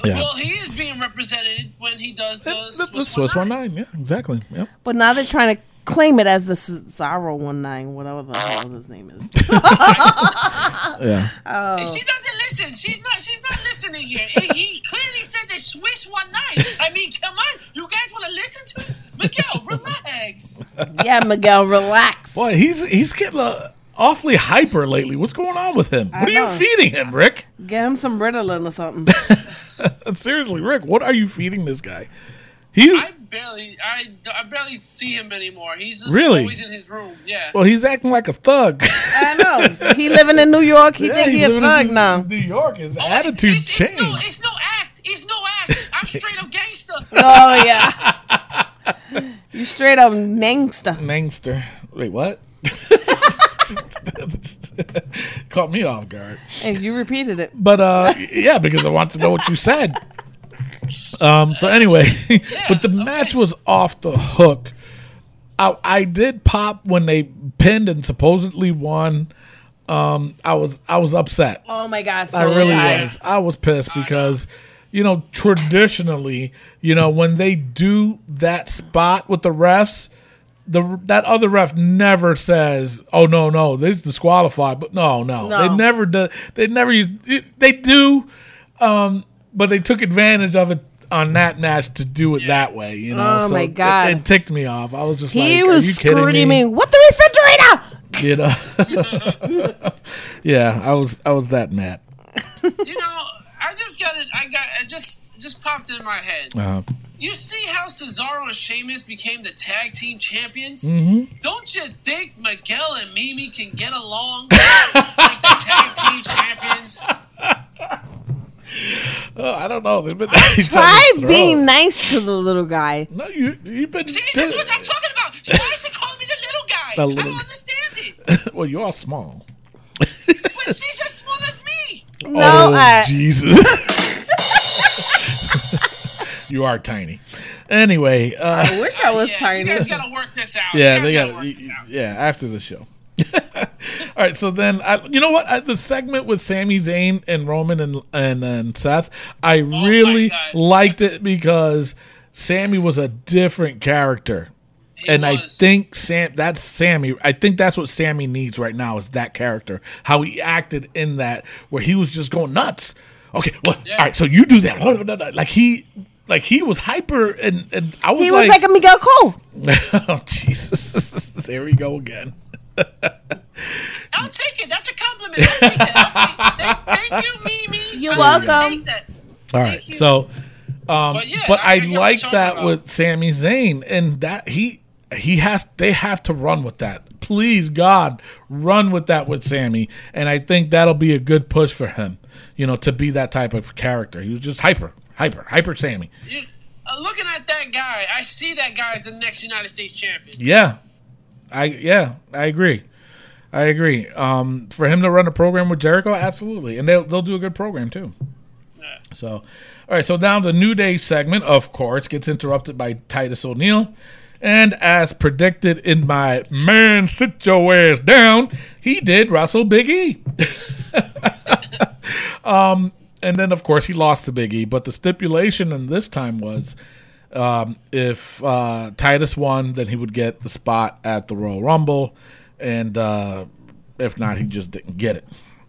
Yeah. Well, he is being represented when he does the, the, the Swiss, Swiss one 19. nine, yeah, exactly. Yep. But now they're trying to claim it as the Cesaro one nine, whatever the hell his name is. Yeah. And She doesn't listen. She's not. She's not listening here. he, he clearly said the Swiss one nine. I mean, come on, you guys want to listen to it? Miguel? Relax. yeah, Miguel, relax. Boy, he's he's getting uh, awfully hyper lately. What's going on with him? I What are you feeding him, Rick? Get him some Ritalin or something. Seriously, Rick, what are you feeding this guy? He I barely, I, I barely see him anymore. He's just Really? always in his room. Yeah. well, he's acting like a thug. I know. He living in New York. He Yeah, think he a thug in now. New York. His Oh, attitude it's, it's changed. no, it's no act. It's no act. I'm straight up gangster. Oh yeah. you straight up gangster. Nangster. Wait, what? Caught me off guard. And you repeated it. But uh, yeah, because I want to know what you said. Um. So anyway, but the match was off the hook. I, I did pop when they pinned and supposedly won. Um, I was I was upset. Oh my god. So I really was I. was. I was pissed because, you know, traditionally, you know, when they do that spot with the refs, the that other ref never says, "Oh no, no, this is disqualified." But no, no, No. they never do. They never use. They do, um, but they took advantage of it on that match to do it that way. You know, Oh, so my God. it, ticked me off. I was just He like, "Are you was kidding me?" screaming, "What the refrigerator!" You know. yeah, I was. I was that mad. You know, I just got it. I got it. Just, just popped in my head. Uh, You see how Cesaro and Sheamus became the tag team champions? Mm-hmm. Don't you think Miguel and Mimi can get along like the tag team champions? oh, I don't know. They've been at Try being nice to the little guy. No, you you've been. See, that's what I'm talking about. Why is she calling me the little guy? The I don't understand it. well, you are small. But she's as small as me. No, oh uh, Jesus! You are tiny. Anyway, uh, I wish I was yeah, tiny. You guys gotta work this out. yeah, you they gotta got work this out. yeah after the show. All right, so then I, you know what? I, the segment with Sami Zayn and Roman and and, and Seth, I really liked it because Sammy was a different character. He and I think Sam that's Sammy. I think that's what Sammy needs right now is that character. How he acted in that where he was just going nuts. Okay, well, Yeah. all right, so you do that. Like he like he was hyper and and I was he was like, like a Miguel Cole. oh Jesus. There we go again. I'll take it. That's a compliment. I'll take that. thank, thank you, Mimi. You're I will welcome. take. All right, so um, But yeah, but I- I, I get what like that talking with Sami Zayn, and that he he has they have to run with that. Please God, run with that with Sammy, and I think that'll be a good push for him. You know, to be that type of character. He was just hyper, hyper, hyper Sammy. You, uh, looking at that guy, I see that guy as the next United States champion. Yeah, I yeah I agree. I agree. Um, for him to run a program with Jericho, absolutely, and they'll they'll do a good program too. So, all right. So now the New Day segment, of course, gets interrupted by Titus O'Neil, and as predicted in my "Man, sit your ass down," he did wrestle Big E. um, and then of course he lost to Big E, but the stipulation in this time was um, if uh, Titus won, then he would get the spot at the Royal Rumble, and uh, if not, he just didn't get it.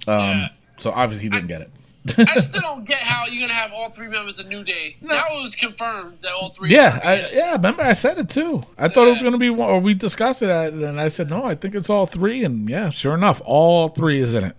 Um, Yeah. So obviously he didn't get it. I still don't get how you're gonna have all three members of New Day. That was confirmed that all three. Yeah, I, yeah. Remember, I said it too. I thought it was going to be one, or we discussed it, and I said no. I think it's all three, and yeah, sure enough, all three is in it.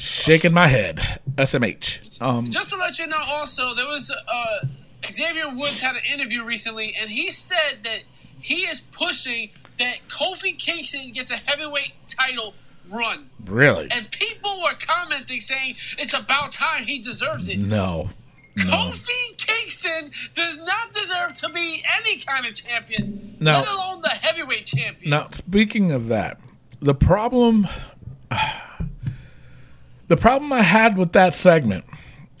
Shaking my head, SMH. Um, Just to let you know, also there was uh, Xavier Woods had an interview recently, and he said that he is pushing that Kofi Kingston gets a heavyweight title run, really? and people were commenting saying it's about time he deserves it. No, no. Kofi Kingston does not deserve to be any kind of champion, No. let alone the heavyweight champion. Now, speaking of that, the problem, the problem I had with that segment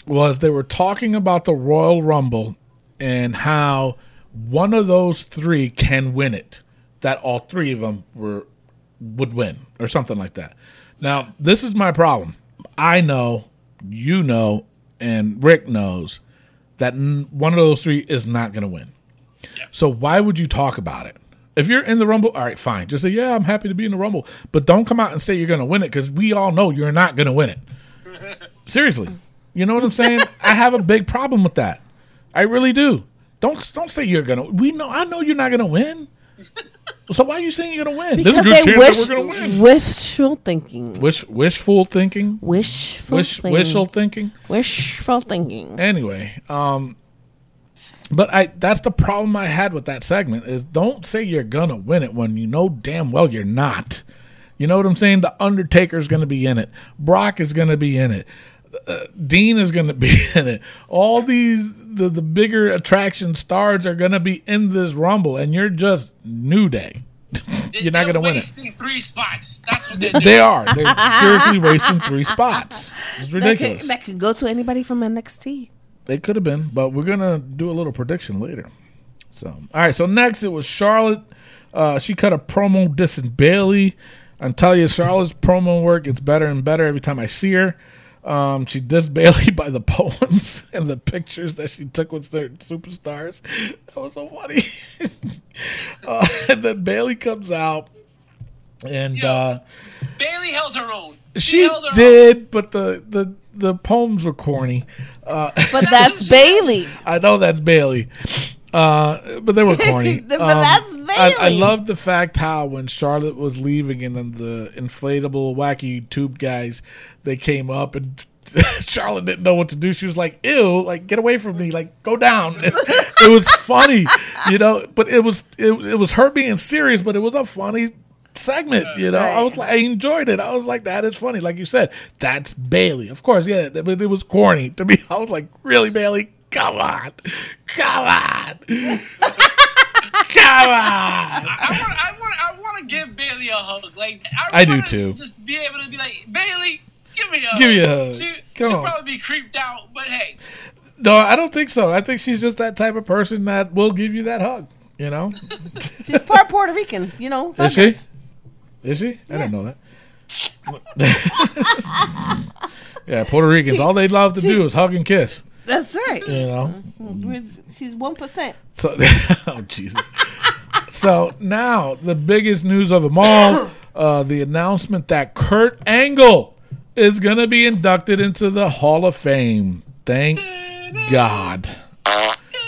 was they were talking about the Royal Rumble and how one of those three can win it. That all three of them were would win or something like that. Now, this is my problem. I know, you know, and Rick knows that one of those three is not going to win. So why would you talk about it? If you're in the Rumble, all right, fine. Just say, yeah, I'm happy to be in the Rumble. But don't come out and say you're going to win it because we all know you're not going to win it. Seriously. You know what I'm saying? I have a big problem with that. I really do. Don't don't say you're gonna. We know. I know you're not gonna win. So why are you saying you're gonna win? Because There's a they good chance wish, that we're gonna win. wishful thinking. Wish wishful thinking. Wishful Wish thinking. wishful thinking. Wishful thinking. Anyway, um, but I that's the problem I had with that segment is don't say you're gonna win it when you know damn well you're not. You know what I'm saying? The Undertaker's gonna be in it. Brock is gonna be in it. Uh, Dean is gonna be in it. All these the the bigger attraction stars are gonna be in this Rumble, and you're just New Day. you're not gonna win it. wasting three spots. That's what they're doing. They are. They're seriously wasting three spots. It's That ridiculous. could, that could go to anybody from NXT. They could have been, but we're gonna do a little prediction later. So, all right. So next, it was Charlotte. Uh, she cut a promo dissing Bayley. I'm telling you, Charlotte's promo work gets better and better every time I see her. Um, she dissed Bayley by the poems and the pictures that she took with their superstars. That was so funny. uh, and then Bayley comes out, and uh, Bayley held her own. she held her own. did, but the the the poems were corny. But that's Bayley. I know that's Bayley, uh, but they were corny. But Um, that's I, I Bayley. love the fact how when Charlotte was leaving and then the inflatable wacky tube guys, they came up and Charlotte didn't know what to do. She was like, "Ew! Like get away from me! Like go down!" It, it was funny, you know. But it was it, it was her being serious, but it was a funny segment. You know, I was like, I enjoyed it. I was like, that is funny. Like you said, that's Bayley. Of course, yeah, but it was corny to me. I was like, really, Bayley? Come on, come on, come on. I want, I want, I want to give Bayley a hug. Like I do too. Just be able to be like, Bayley, give me a Give hug. me a hug. She, Come she'll on. probably be creeped out, but hey, No, I don't think so. I think she's just that type of person that will give you that hug. You know, She's part Puerto Rican, you know. is she? Is she? I didn't know that. yeah, Puerto Ricans, all they love to do is hug and kiss. That's right. You know, We're- She's one percent. so oh Jesus. So now the biggest news of them all, uh, the announcement that Kurt Angle is going to be inducted into the Hall of Fame. Thank God.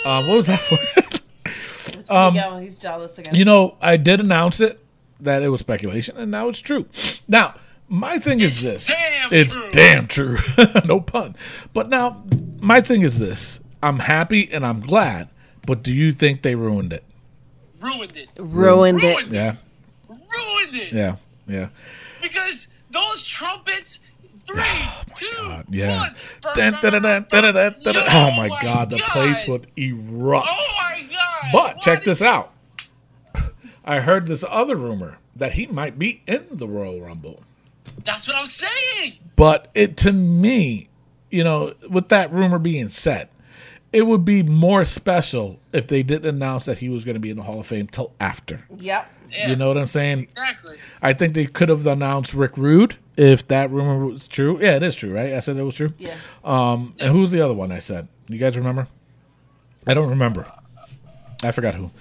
Uh, what was that for? Um, he's jealous again. You know, I did announce it that it was speculation, and now it's true. Now, My thing is this. damn it's true. damn true. no pun. But now, my thing is this. I'm happy and I'm glad. But do you think they ruined it? Ruined it. Ruined it. Ruined it. Yeah. Ruined it. Yeah. Yeah. Because those trumpets. Three, oh, two, God, yeah. Dun, dun, dun, dun. Oh, oh my God, the place would erupt. Oh my god! But check this out. I heard this other rumor that he might be in the Royal Rumble. That's what I'm saying. But it to me, you know, with that rumor being said, it would be more special if they didn't announce that he was going to be in the Hall of Fame till after. Yep. Yeah, You know what I'm saying? exactly. I think they could have announced Rick Rude if that rumor was true. Yeah, it is true, right? I said it was true. Yeah. Um, and who's the other one I said? You guys remember? I don't remember. I forgot who.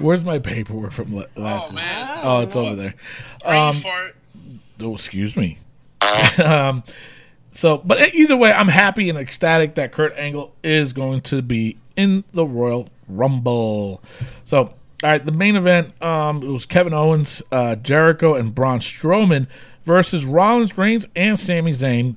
Where's my paperwork from last Oh week? man, Oh, it's over there. Um. Oh, excuse me. um, so, but either way, I'm happy and ecstatic that Kurt Angle is going to be in the Royal Rumble. So, all right, the main event um, it was Kevin Owens, uh, Jericho, and Braun Strowman versus Rollins, Reigns, and Sami Zayn.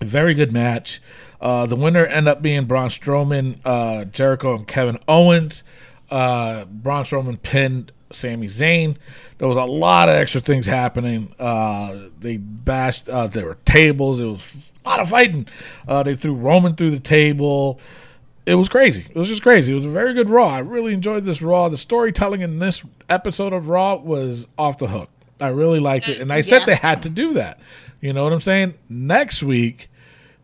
A very good match. Uh, the winner ended up being Braun Strowman, uh, Jericho, and Kevin Owens. Uh, Braun Strowman pinned Sami Zayn. There was a lot of extra things happening. Uh, they bashed. Uh, there were tables. It was a lot of fighting. Uh, they threw Roman through the table. It was crazy. It was just crazy. It was a very good Raw. I really enjoyed this Raw. The storytelling in this episode of Raw was off the hook. I really liked it, and I said Yeah. they had to do that. You know what I'm saying? Next week,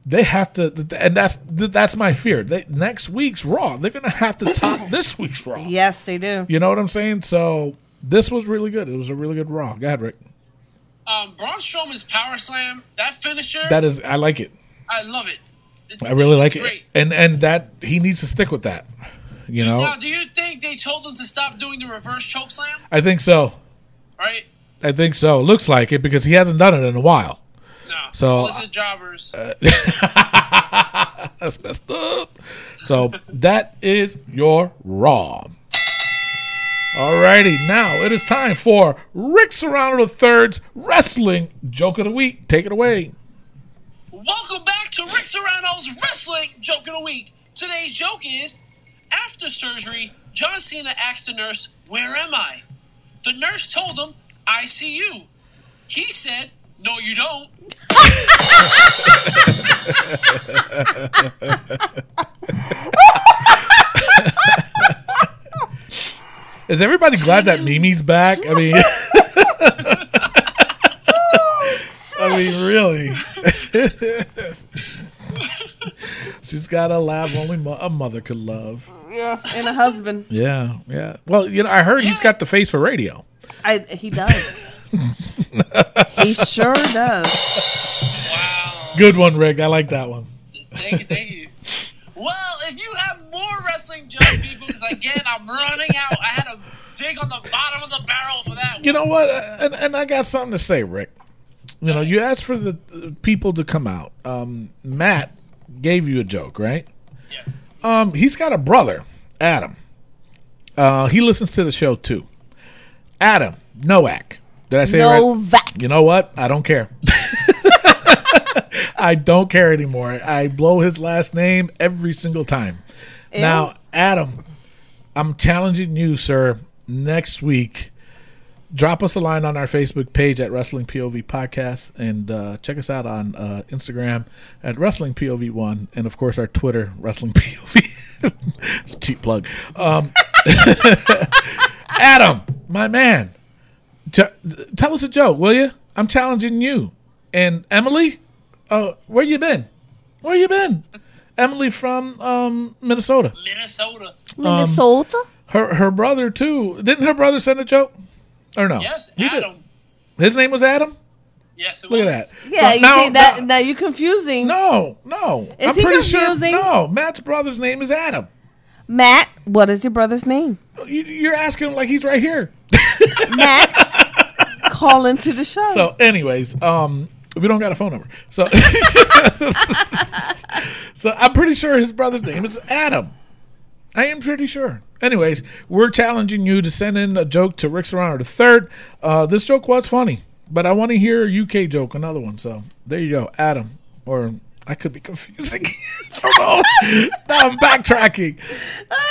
they have to, and that's that's my fear. They, next week's Raw, they're gonna have to top this week's Raw. Yes, they do. You know what I'm saying? So this was really good. It was a really good Raw. Go ahead, Rick. Um, Braun Strowman's power slam, that finisher, That is, I like it. I love it. It's, I really like it's it, Great. and and that he needs to stick with that. You know, Now, do you think they told him to stop doing the reverse choke slam? I think so. Right? I think so. Looks like it because he hasn't done it in a while. No. So- listen, jobbers. Uh, that's messed up. So that is your Raw. Alrighty, now it is time for Rick Serrano III's Wrestling Joke of the Week. Take it away. Welcome back to Rick Serrano's Wrestling Joke of the Week. Today's joke is After surgery, John Cena asked the nurse, Where am I? The nurse told him, I see you. He said, No, you don't. Is everybody glad that Mimi's back? I mean, I mean, really. She's got a laugh only mo- a mother could love. Yeah. And a husband. Yeah, yeah. Well, you know, I heard he's got the face for radio. I, he does. he sure does. Wow. Good one, Rick. I like that one. Thank you, thank you. Well, if you have more wrestling jokes, people, because again, I'm running out. I had to dig on the bottom of the barrel for that. You know what? And, and I got something to say, Rick. You know, you asked for the uh, people to come out. Um, Matt gave you a joke, right? Yes. Um, he's got a brother, Adam. Uh, he listens to the show too. Adam Nowak. Did I say it right? Novak. You know what? I don't care. I don't care anymore. I blow his last name every single time. Now, Adam, I'm challenging you, sir, next week. Drop us a line on our Facebook page at Wrestling POV Podcast and uh, check us out on uh, Instagram at Wrestling POV1 and, of course, our Twitter, Wrestling POV. Cheap plug. Um, Adam, my man, Ch- tell us a joke, will you? I'm challenging you. And Emily, uh, where you been? Where you been? Emily from um, Minnesota. Minnesota. Minnesota. Her her brother too. Didn't her brother send a joke? Or no? Yes, He did. Adam. His name was Adam. Yes, it Look at that. yeah, So you now- see that? now- Now you're confusing. no, no. Is I'm he pretty sure. confusing? No, Matt's brother's name is Adam. Matt, what is your brother's name? You, you're asking him like he's right here. Matt, call into the show. So, anyways, um, we don't got a phone number. So, so I'm pretty sure his brother's name is Adam. I am pretty sure. Anyways, we're challenging you to send in a joke to Rick Serrano the third. Uh, this joke was funny, but I want to hear a UK joke, another one. So there you go, Adam. Or I could be confusing. I don't know. now I'm backtracking.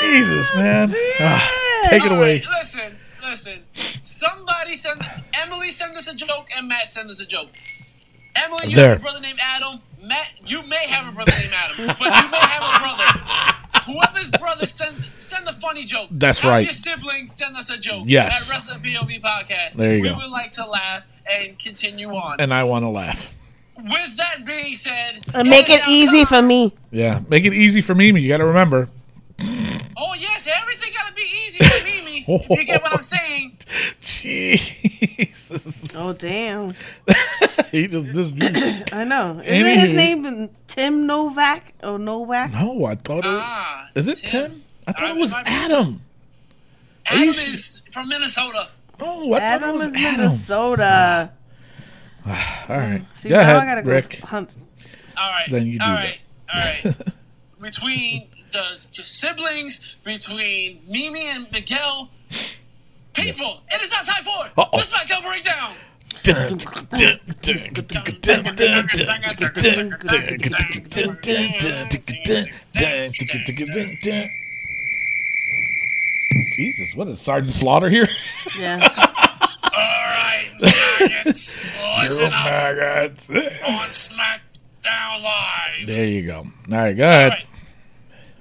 Jesus, man. Ah, take it All away. right, listen, listen. Somebody send Emily send us a joke and Matt send us a joke. Emily, you There. have a brother named Adam. Matt, you may have a brother named Adam, but you may have a brother. Whoever's brother send send a funny joke. That's have right. Your sibling send us a joke. Yes. At Wrestling POV podcast. There you we go. would like to laugh and continue on. And I want to laugh. With that being said, And make it, now easy time- for me. Yeah, make it easy for Mimi. You got to remember. Oh yes, everything gotta be easy for Mimi. if you get what I'm saying. Jesus. Oh damn! he just, just I know. Isn't his Anywho. name Tim Novak or Novak? no, I thought it. Ah, Is it Tim? I thought Uh, it it was Adam. Adam you is from Minnesota. Oh, I thought it was is Adam. Minnesota. All right. See, go now ahead, I gotta go Rick. hunt. All right. Then you do all right, that. All right. between the, the, siblings, between Mimi and Miguel, people, it is not time for Uh-oh. the SmackDown breakdown. Jesus, what is Sergeant Slaughter here? Yeah. All right, maggots, listen up maggots. on SmackDown Live. There you go. All right, go ahead. Right.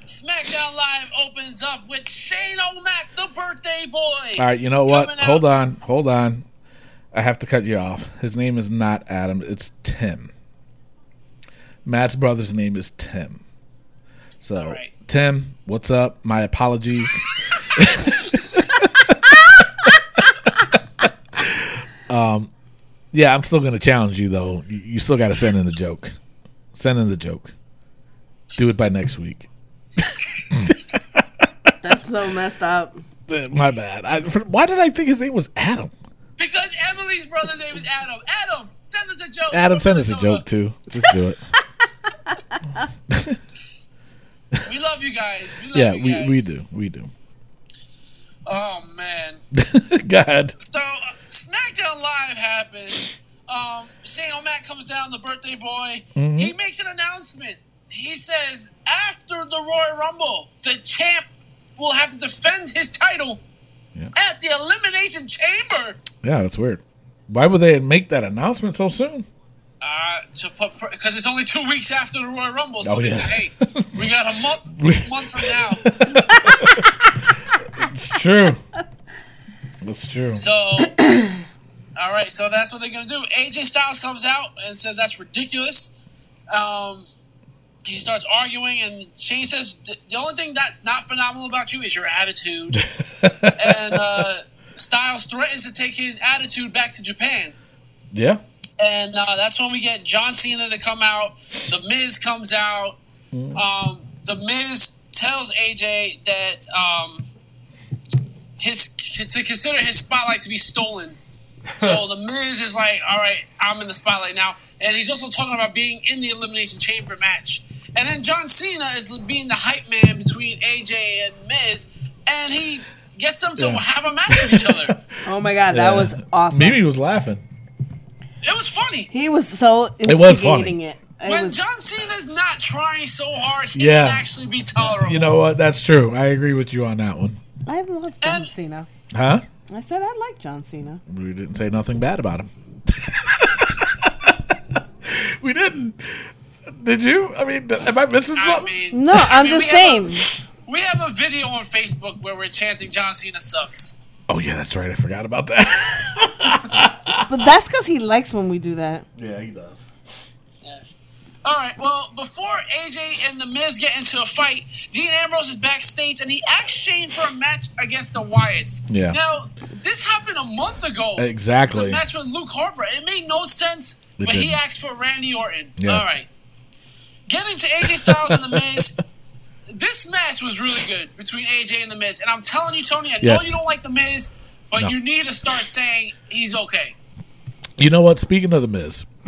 SmackDown Live opens up with Shane O'Mac, the birthday boy. All right, you know what? Out- Hold on, hold on. I have to cut you off. His name is not Adam, it's Tim. Matt's brother's name is Tim. So, right. Tim, what's up? My apologies. um, yeah, I'm still going to challenge you, though. You, you still got to send in the joke. Send in the joke. Do it by next week. That's so messed up. My bad. I, why did I think his name was Adam? Because Emily's brother's name is Adam. Adam, send us a joke. Adam, From send us a joke too. Just do it. We love you guys. We love yeah, you we, guys. we do. We do. Oh man. God. So uh, SmackDown Live happened. Um, Shane O'Mac comes down, the birthday boy. Mm-hmm. He makes an announcement. He says after the Royal Rumble, the champ will have to defend his title Yeah. at the Elimination Chamber. Yeah, that's weird. Why would they make that announcement so soon? Uh, to put because it's only two weeks after the Royal Rumble, so Oh, they yeah. said, "Hey, we got a month month from now." It's true. That's true. So, all right, so that's what they're gonna do. AJ Styles comes out and says that's ridiculous. Um, he starts arguing, and Shane says "The- the only thing that's not phenomenal about you is your attitude. and uh, Styles threatens to take his attitude back to Japan. Yeah. And uh, that's when we get John Cena to come out. The Miz comes out. Um, the Miz tells AJ that um, his to consider his spotlight to be stolen. So the Miz is like, "All right, I'm in the spotlight now," and he's also talking about being in the Elimination Chamber match. And then John Cena is being the hype man between AJ and Miz, and he gets them to Yeah. have a match with each other. Oh my god, that Yeah. was awesome. Mimi was laughing. It was funny. He was so It was funny. it. It when was- John Cena's not trying so hard, he Yeah. can actually be tolerable. You know what? That's true. I agree with you on that one. I love John And- Cena. Huh? I said I like John Cena. We didn't say nothing bad about him. we didn't. Did you? I mean, am I missing I something? mean, No, I'm I mean, just we saying. A, we have a video on Facebook where we're chanting John Cena sucks. Oh yeah, that's right. I forgot about that. But that's because he likes when we do that. yeah, he does. All right. Well, before AJ and the Miz get into a fight, Dean Ambrose is backstage and he asks Shane for a match against the Wyatts. Yeah. Now, this happened a month ago. Exactly. The match with Luke Harper. It made no sense, It but he didn't. asked for Randy Orton. Yeah. All right. Getting to AJ Styles and The Miz. This match was really good between AJ and The Miz. And I'm telling you, Tony, I know Yes. you don't like The Miz, but No. you need to start saying he's okay. You know what? Speaking of the Miz,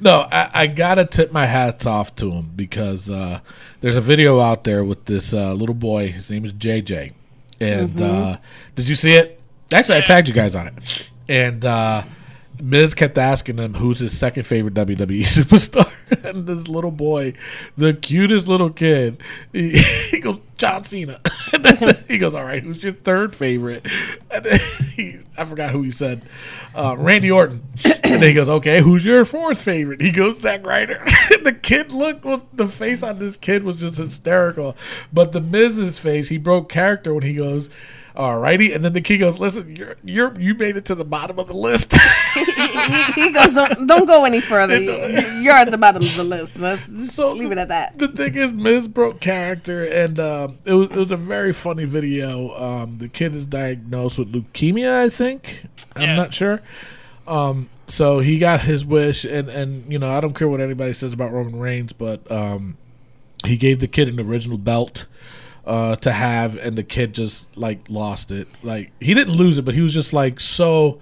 no, I, I gotta tip my hats off to him because uh, there's a video out there with this uh, little boy. His name is JJ, and uh, did you see it? Actually, I tagged you guys on it, and uh, Miz kept asking him who's his second favorite WWE superstar, and this little boy, the cutest little kid, he, he goes John Cena. He goes, "All right, who's your third favorite?" And he, I forgot who he said, uh, Randy Orton. And then he goes, "Okay, who's your fourth favorite?" He goes, Zack Ryder. the kid looked, was, the face on this kid was just hysterical. But the Miz's face, he broke character when he goes. Alrighty, and then the kid goes, "Listen, you're you're you made it to the bottom of the list." he, he- he goes, don't, don't go any further. You- You're at the bottom of the list. Let's just So leave it at that. The thing is, Miz broke character, and um, it was it was a very funny video. Um, the kid is diagnosed with leukemia, I think. I'm not sure. Um, so he got his wish, and and you know I don't care what anybody says about Roman Reigns, but um, he gave the kid an original belt uh, to have, and the kid just like lost it. Like he didn't lose it, but he was just like so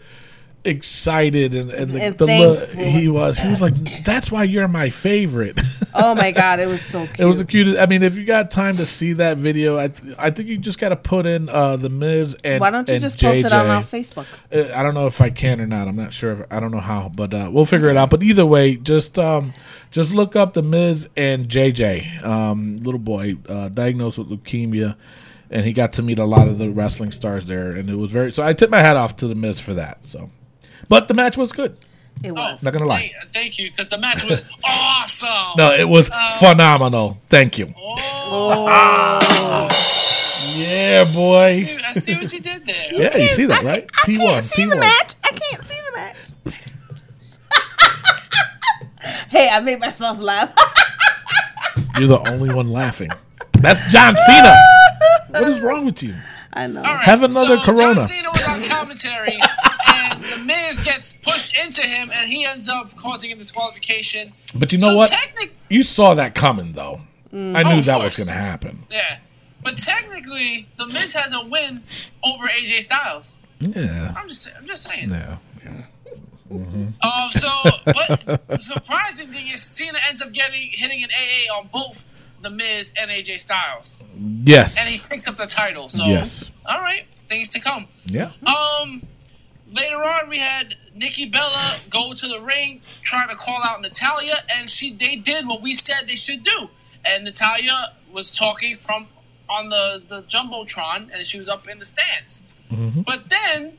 excited and and the, And the look he was he was like that's why you're my favorite Oh my god, it was so cute. it was the cutest. I mean, if you got time to see that video, I th- I think you just got to put in uh, the Miz and Why don't you just post it on JJ. our Facebook? Uh, I don't know if I can or not. I'm not sure. If, I don't know how, but uh, we'll figure it out. But either way, just um, just look up the Miz and JJ, um, little boy uh, diagnosed with leukemia, and he got to meet a lot of the wrestling stars there, and it was very. So I tip my hat off to the Miz for that. So, but the match was good. It Oh, was. Not gonna lie. Thank, thank you, because the match was awesome. No, it was oh. phenomenal. Thank you. Oh, oh. Yeah, boy. see- I see what you did there. Yeah, you see that, right? can't- I P1, can't see the P1. match. I can't see the match. hey, I made myself laugh. You're the only one laughing. That's John Cena. What is wrong with you? I know. All right, Have another so Corona. John Cena was on commentary, and Miz gets pushed into him, and he ends up causing a disqualification. But you know so what? Technic- You saw that coming, though. I Oh, knew of that was going to happen. yeah, but technically, the Miz has a win over AJ Styles. Yeah. I'm just, I'm just saying. Yeah. Yeah. Um, so, but the surprising thing is Cena ends up getting hitting an AA on both the Miz and AJ Styles, Yes. and he picks up the title. So, Yes. all right, things to come. Yeah. Um, later on, we had Nikki Bella go to the ring, trying to call out Natalya, and she they did what we said they should do. And Natalya was talking from on the the jumbotron, and she was up in the stands. Mm-hmm. But then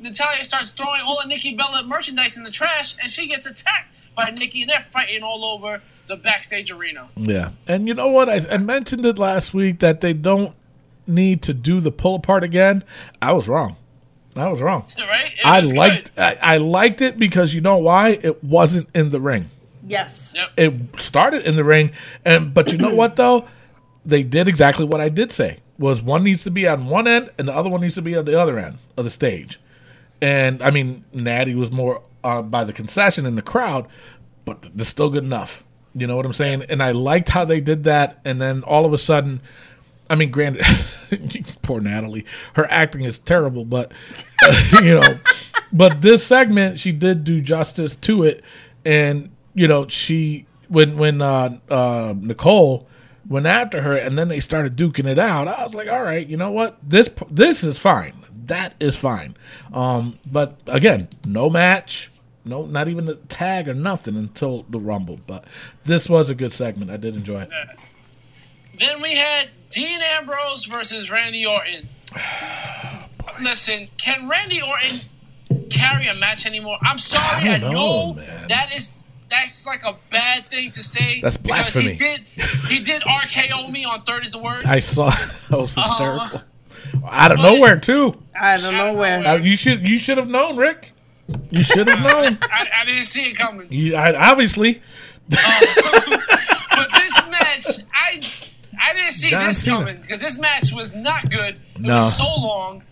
Natalya starts throwing all the Nikki Bella merchandise in the trash, and she gets attacked by Nikki, and they're fighting all over the backstage arena. Yeah. And you know what? I, I mentioned it last week that they don't need to do the pull apart again. I was wrong. I was wrong. Right? It I was liked. I, I liked it because you know why? It wasn't in the ring. Yes. Yep. it started in the ring and but you know what though they did exactly what i did say was one needs to be on one end and the other one needs to be on the other end of the stage and i mean natty was more uh, by the concession in the crowd but it's still good enough you know what i'm saying and i liked how they did that and then all of a sudden i mean granted poor natalie her acting is terrible but you know but this segment she did do justice to it. And you know she when when uh uh nicole went after her and then they started duking it out i was like all right you know what? This this is fine. That is fine. Um but again no match no not even a tag or nothing until the rumble. But this was a good segment. I did enjoy it Then we had Dean Ambrose versus Randy Orton. Listen, can Randy Orton carry a match anymore? I'm sorry, I, I don't know, know, man. that is that's like a bad thing to say. That's because he did he did RKO me on third is the word. i saw that was Uh-huh. out of nowhere too I don't know where. Uh, you should you should have known rick you should have known I, I didn't see it coming. you, I, obviously But this match, I I didn't see John this Cena. coming because this match was not good. It No. was so long.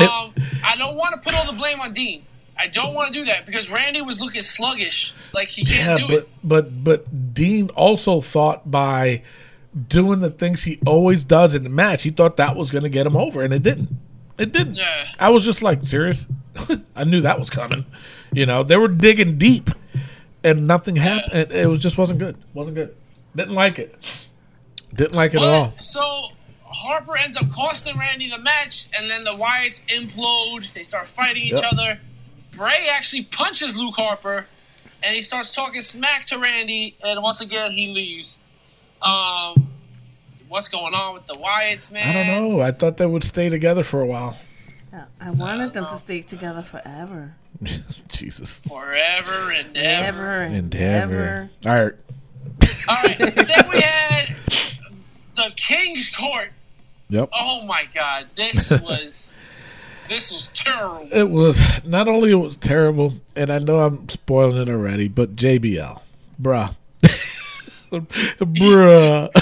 Um, I don't want to put all the blame on Dean. I don't want to do that because Randy was looking sluggish, like he can't Yeah, do it. but but but Dean also thought by doing the things he always does in the match, he thought that was going to get him over, and it didn't. It didn't. Yeah. I was just like, serious. I knew that was coming. You know, they were digging deep, and nothing happened. It, it was just wasn't good. Wasn't good. Didn't like it. Didn't like it at all. So Harper ends up costing Randy the match, and then the Wyatts implode. They start fighting each Yep. other. Bray actually punches Luke Harper, and he starts talking smack to Randy, and once again he leaves. Um, what's going on with the Wyatts, man? I don't know. I thought they would stay together for a while. I wanted them to stay together forever. Jesus. Forever and ever. Ever and Endeavor. ever. All right. All right, then we had the King's Court. Yep. Oh my God, this was this was terrible. It was not only it was terrible, and I know I'm spoiling it already, but JBL, bruh, bruh.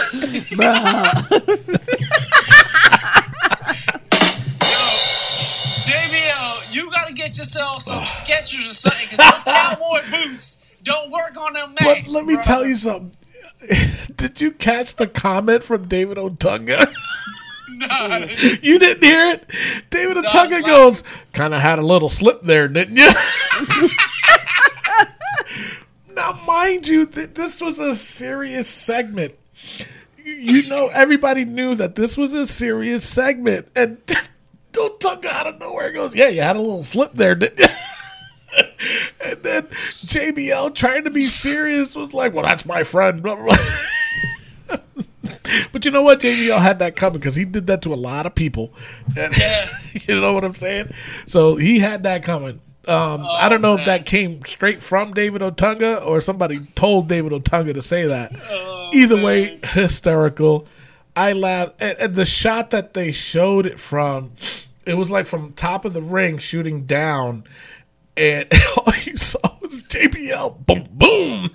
JBL, you gotta get yourself some Skechers or something because those cowboy boots don't work on them But let me bro. tell you something. Did you catch the comment from David Otunga? Nah, you didn't hear it? David No, Otunga goes, kind of had a little slip there, didn't you? now, mind you, th- this was a serious segment. You- You know, everybody knew that this was a serious segment. And Otunga out of nowhere goes, yeah, you had a little slip there, didn't you? And then JBL trying to be serious was like, well, that's my friend. Blah, blah, blah. But you know what? JBL had that coming because he did that to a lot of people. And, you know what I'm saying? So he had that coming. Um, I don't know if that came straight from David Otunga or somebody told David Otunga to say that. Either way, hysterical. I laughed. And, and the shot that they showed it from, it was like from top of the ring shooting down. And all you saw was JBL. Boom, boom.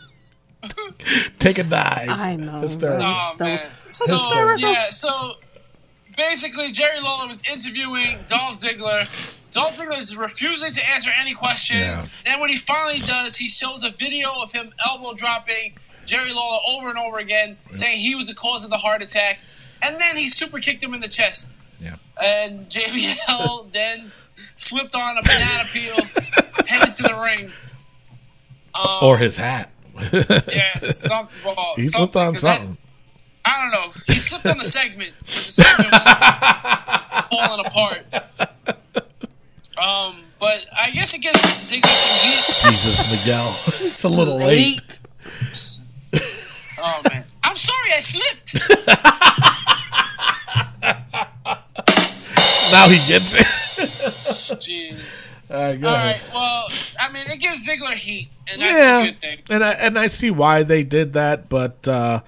Take a dive. I know. Hysterical. Oh man. So hysterical. yeah, so basically Jerry Lawler was interviewing Dolph Ziggler. Dolph Ziggler is refusing to answer any questions. Then when he finally does, he shows a video of him elbow dropping Jerry Lawler over and over again, saying he was the cause of the heart attack. And then he super kicked him in the chest. Yeah. And JBL then slipped on a banana peel, headed to the ring. Um, Or his hat. yeah, something. Well, he slipped on something. I don't know. He slipped on the segment. 'cause The segment was falling apart. Um, but I guess it gives Ziggler some Jesus, Miguel. It's a little late. heat. Oh man, I'm sorry I slipped. Now he gets it. Jeez. All right, go All ahead. right. Well, I mean, it gives Ziggler heat, and that's yeah, a good thing. and I and I see why they did that, but uh,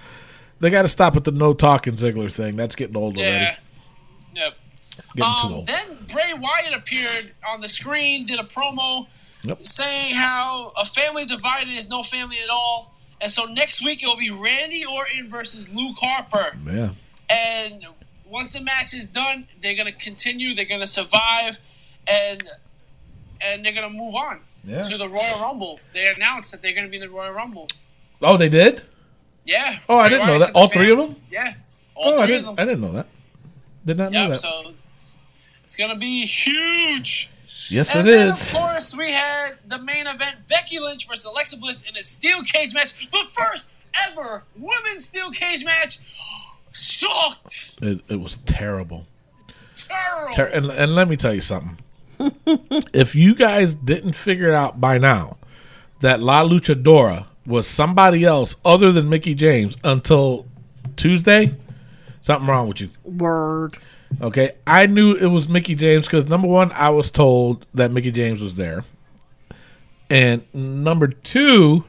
they got to stop with the no talking Ziggler thing. That's getting old Yeah. already. Yep. Getting too Um, old. then Bray Wyatt appeared on the screen, did a promo Yep. saying how a family divided is no family at all. And so next week it will be Randy Orton versus Luke Harper. Yeah. And once the match is done, they're gonna continue. They're gonna survive, and and they're gonna move on Yeah. to the Royal Rumble. They announced that they're gonna be in the Royal Rumble. Oh, they did. Yeah. Oh, I didn't know that. All three fam- of them. Yeah. All Oh, I didn't. them. I didn't know that. Did not know that. So it's, it's gonna be huge. yes, And it then, is. of course, we had the main event: Becky Lynch versus Alexa Bliss in a steel cage match. The first ever women's steel cage match. Sucked. It, it was terrible. Terrible. Ter- and, and let me tell you something. if you guys didn't figure it out by now that La Luchadora was somebody else other than Mickie James until Tuesday, something wrong with you. Word. Okay, I knew it was Mickie James because number one, I was told that Mickie James was there, and number two,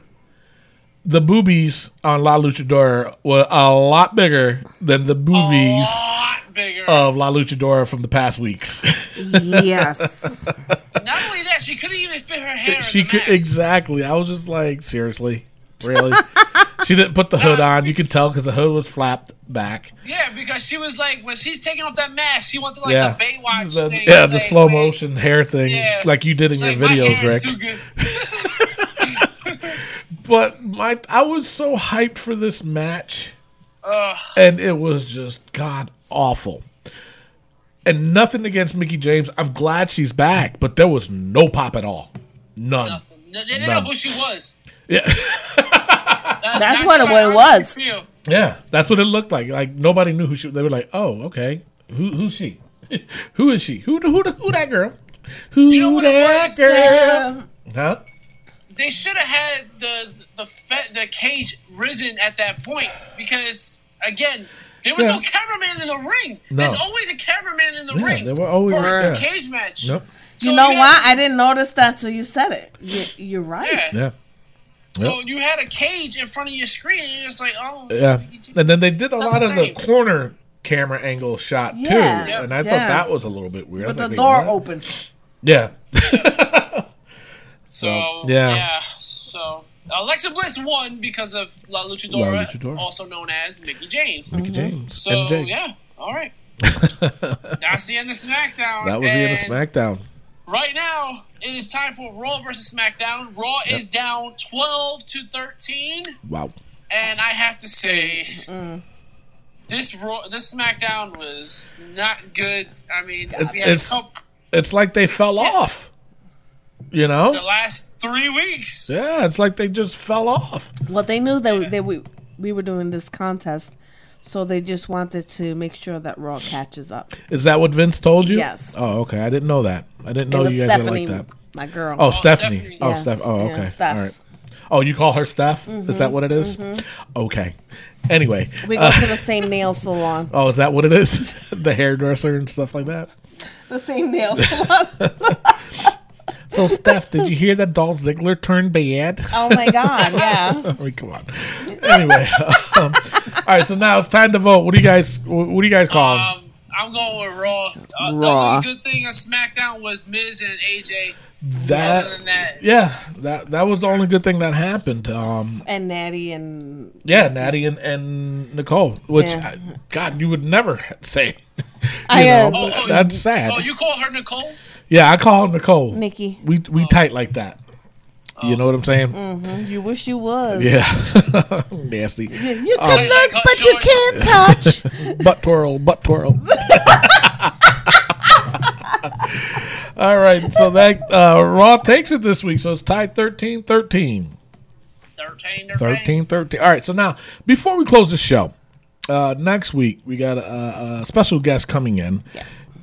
the boobies on La Luchadora were a lot bigger than the boobies of La Luchadora from the past weeks. Yes. Not only that, she couldn't even fit her hair. she in the could mask. exactly. I was just like, seriously, really. she didn't put the hood on. You could tell because the hood was flapped back. Yeah, because she was like, when she's taking off that mask, she wanted like yeah, the Baywatch The- thing. yeah, the like, slow man, motion hair thing, Yeah. like you did in it's your like, my videos, hair is Rick. Too good. But my, I was so hyped for this match, Ugh. and it was just god awful. And nothing against Mickie James. I'm glad she's back, but there was no pop at all. None. Nothing. They didn't None. know who she was. Yeah, That- That's what it- what it was. feel. yeah, that's what it looked like. Like nobody knew who she. They were like, "Oh, okay, who who's she? who is she? Who who who that girl? Who You know that girl? Huh? They should have had the the fe- the cage risen at that point because again. There was Yeah. no cameraman in the ring. No. There's always a cameraman in the Yeah, ring there were always- for a yeah. cage match. Nope. So you know had what? this- I didn't notice that till you said it. You, you're right. Yeah. Yeah, So you had a cage in front of your screen, and you're just like, oh, yeah. And then they did a lot the of the corner camera angle shot too, Yeah. and I Yeah. thought that was a little bit weird. I With was the like, door wait, what? open. Yeah, So yeah. yeah. So Alexa Bliss won because of La Luchadora, La Luchadora. also known as Mickie James. Mickie James, So MJ. yeah, all right. That's the end of SmackDown. That was the end of SmackDown. Right now, it is time for Raw versus SmackDown. Raw is down twelve to thirteen, Wow. and I have to say. Mm. This Raw, this SmackDown was not good. I mean, It's- we had it's- a couple, It's like they fell off. You know, the last three weeks. Yeah, it's like they just fell off. Well, they knew that we, they, we, we were doing this contest, so they just wanted to make sure that Raw catches up. Is that what Vince told you? Yes. Oh, okay. I didn't know that. I didn't It know was you guys Stephanie, were like that. my girl. Oh, Stephanie. Stephanie. Oh, Yes, Steph. Oh, yeah, okay. Steph. All right. Oh, you call her Steph? Is that what it is? Okay. Anyway. we go uh, to the same nail salon. oh, is that what it is? the hairdresser and stuff like that. The same nail salon. So, Steph, did you hear that Dolph Ziggler turned bad? oh my god, yeah. I mean, come on. Anyway, um, all right. So now it's time to vote. What do you guys? What do you guys call? Um, I'm going with Raw. Uh, The Raw. only good thing on SmackDown was Miz and AJ. that, other than that- yeah, that that was the only good thing that happened. Um, And Natty and yeah, Natty and, and Nicole, which Yeah. I, God, you would never say. You I, know, uh, Oh, oh, that's sad. Oh, you call her Nicole? Yeah, I call her Nicole. Nikki. We we tight like that. You know what I'm saying? You wish you was. Yeah, nasty. You, you Um, can look, Cut but you can't touch. butt twirl, butt twirl. All right, so that uh, Raw takes it this week, so it's tied 13 13. 13, 13 13. All right, so now, before we close the show, uh, next week we got a, a special guest coming in,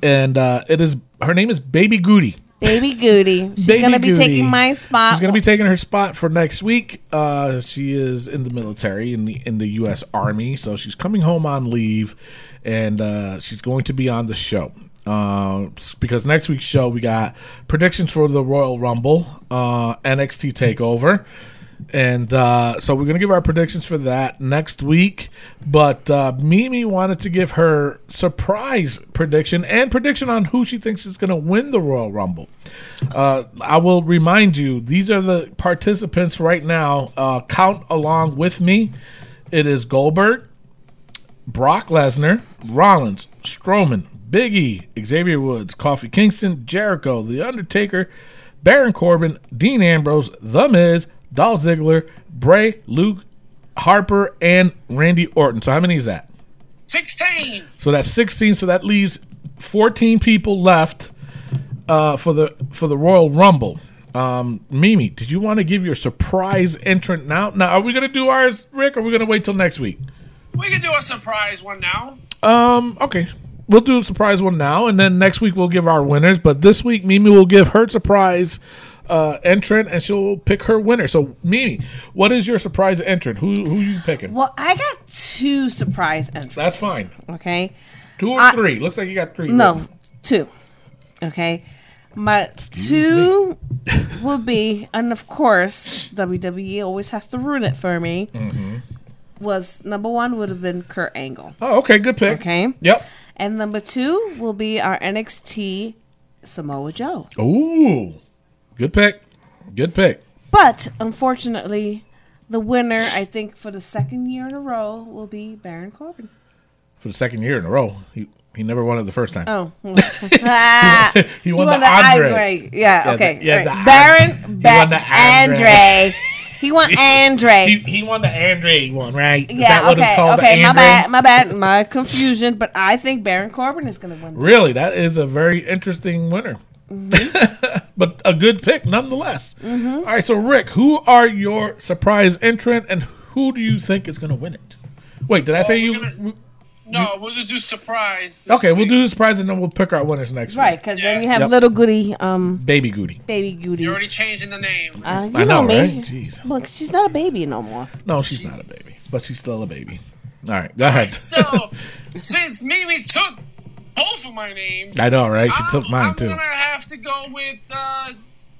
and uh, it is her name is Baby Goody. Baby Goody. She's Baby gonna be Goody. taking my spot. She's going to be taking her spot for next week. Uh, she is in the military in the in the U.S. Army, so she's coming home on leave, and uh, she's going to be on the show. Uh, because next week's show we got predictions for the Royal Rumble, uh, NXT Takeover, and uh, so we're gonna give our predictions for that next week. But uh, Mimi wanted to give her surprise prediction and prediction on who she thinks is gonna win the Royal Rumble. Uh, I will remind you, these are the participants right now. Uh, count along with me. It is Goldberg, Brock Lesnar, Rollins, Strowman, Big E, Xavier Woods, Kofi Kingston, Jericho, The Undertaker, Baron Corbin, Dean Ambrose, The Miz, Dolph Ziggler, Bray, Luke, Harper, and Randy Orton. So how many is that? 16. So that's 16. So that leaves 14 people left uh, for the for the Royal Rumble. Um, Mimi, did you want to give your surprise entrant now? Now, are we going to do ours, Rick, or are we going to wait till next week? We can do a surprise one now. Um, okay. We'll do a surprise one now, and then next week we'll give our winners. But this week, Mimi will give her surprise uh, entrant, and she'll pick her winner. So, Mimi, what is your surprise entrant? Who who you picking? well, I got two surprise entries. That's fine. Okay. Two or I- three? Looks like you got three. No, two. Okay. My two will be, and of course, WWE always has to ruin it for me. Mm-hmm. Was number one would have been Kurt Angle. Oh, okay. Good pick. Okay. Yep. And number two will be our NXT Samoa Joe. Ooh, good pick. Good pick. But unfortunately, the winner, I think, for the second year in a row will be Baron Corbin. For the second year in a row, he he never won it the first time. Oh, He won the Andre. Yeah, Yeah, okay. the- yeah, the right. An- Baron, he ba- won the Andre. Andre. He won Andre. He, he won the Andre one, right? Is yeah, that what okay, it's called? okay. My bad, my bad, my confusion. But I think Baron Corbin is going to win. Really, that is a very interesting winner. but a good pick nonetheless. Mm-hmm. All right, so Rick, who are your surprise entrant, and who do you think is going to win it? Wait, did I say we're you? gonna- No, we'll just do surprise. this Okay, we'll do the surprise, and then we'll pick our winners next Right, week. because then you have Yep. little goody, um, Baby Goody. baby goody. You're already changing the name. Uh, you I know, me. right? Jeez. Look, she's not a baby no more. No, she's not a baby, but she's still a baby. All right, go ahead. So, since Mimi took both of my names, I know, right? She I'm, took mine too. I'm gonna have to go with uh,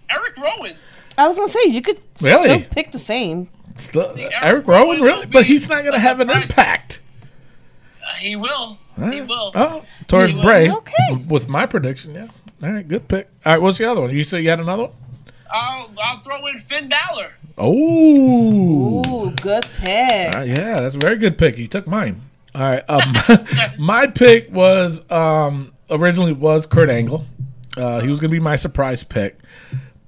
Eric Rowan. I was gonna say you could Really? still pick the same. Still, Eric Eric Rowan, Rowan really? But he's not gonna have an impact. Uh, he will. He will. Oh, towards Bray. Okay. With my prediction, yeah. All right, good pick. All right, what's the other one? You said you had another one? I'll, I'll throw in Finn Balor. Oh. Ooh, good pick. Uh, yeah, that's a very good pick. You took mine. All right. Um, my pick was um, originally was Kurt Angle. Uh, he was going to be my surprise pick,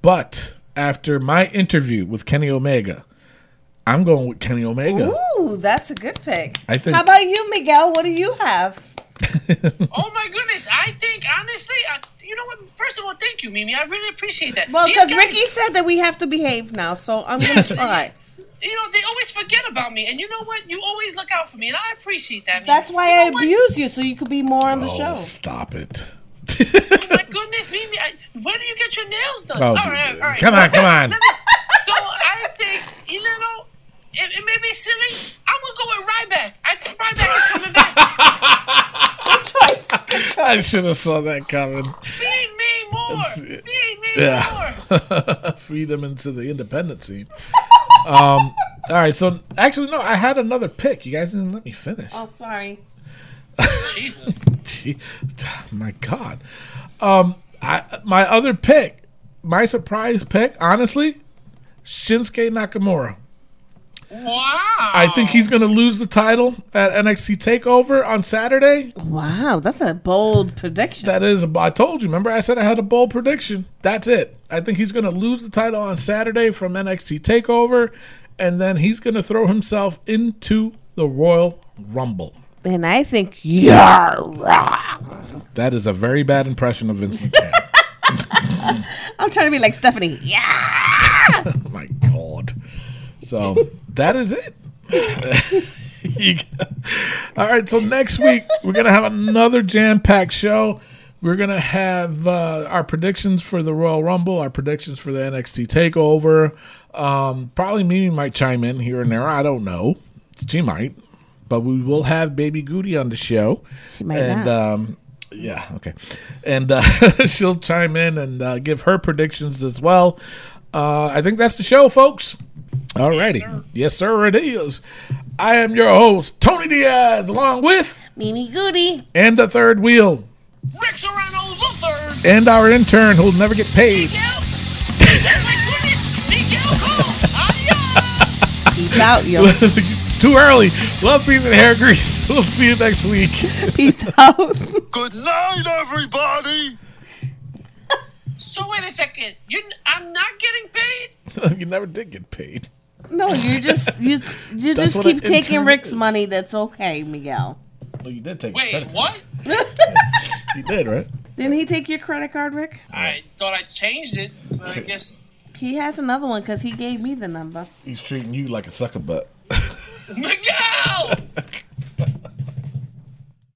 but after my interview with Kenny Omega, I'm going with Kenny Omega. Ooh, that's a good pick. I think- How about you, Miguel? What do you have? Oh my goodness! I think honestly, I, you know what? First of all, thank you, Mimi. I really appreciate that. Well, because guys- Ricky said that we have to behave now, so I'm gonna Yes. try. you know, they always forget about me, and you know what? You always look out for me, and I appreciate that. Mimi. That's why You I know what? abuse you, so you could be more on the Oh, show. stop it. Oh my goodness, Mimi! I, where do you get your nails done? Oh, all right, all right. come on, come on. So I think you know, it, it may be silly. I'm gonna go with Ryback. I think Ryback is coming back. Good choice. Good choice. I should have saw that coming. Feed me more. Feed me Yeah. more. Feed them into the independent scene. Um, all right, so actually, no, I had another pick. You guys didn't let me finish. Oh, sorry. Jesus. Gee, my God. Um, I my other pick, my surprise pick, honestly, Shinsuke Nakamura. Wow. I think he's going to lose the title at NXT Takeover on Saturday. Wow, that's a bold prediction. That is, I told you. Remember, I said I had a bold prediction. That's it. I think he's going to lose the title on Saturday from NXT Takeover, and then he's going to throw himself into the Royal Rumble. and I think yeah. That is a very bad impression of Vince McMahon. I'm trying to be like Stephanie. Yeah. oh my God. So that is it. All right. So next week we're gonna have another jam-packed show. We're gonna have uh, our predictions for the Royal Rumble, our predictions for the NXT Takeover. Um, probably Mimi might chime in here and there. I don't know. She might, but we will have Baby Goody on the show. She might and not. um, yeah, okay, and uh, she'll chime in and uh, give her predictions as well. Uh, I think that's the show, folks. Alrighty, sir. yes, sir, it is. I am your host, Tony Diaz, along with Mimi Goody. and the third wheel, Rick Serrano the third. and our intern who'll never get paid. Miguel. oh my goodness. Miguel Cole. Adios. Peace out, yo. Too early. Love, peace, and hair grease. We'll see you next week. Peace out. Good night, everybody. So wait a second. You, I'm not getting paid. you never did get paid. No, you just you you That's just what keep an taking intern Rick's is. money. That's okay, Miguel. Well, you did take. Wait, credit. what? You did, right? Didn't he take your credit card, Rick? I thought I changed it, but I guess He has another one because he gave me the number. He's treating you like a sucker butt. Miguel.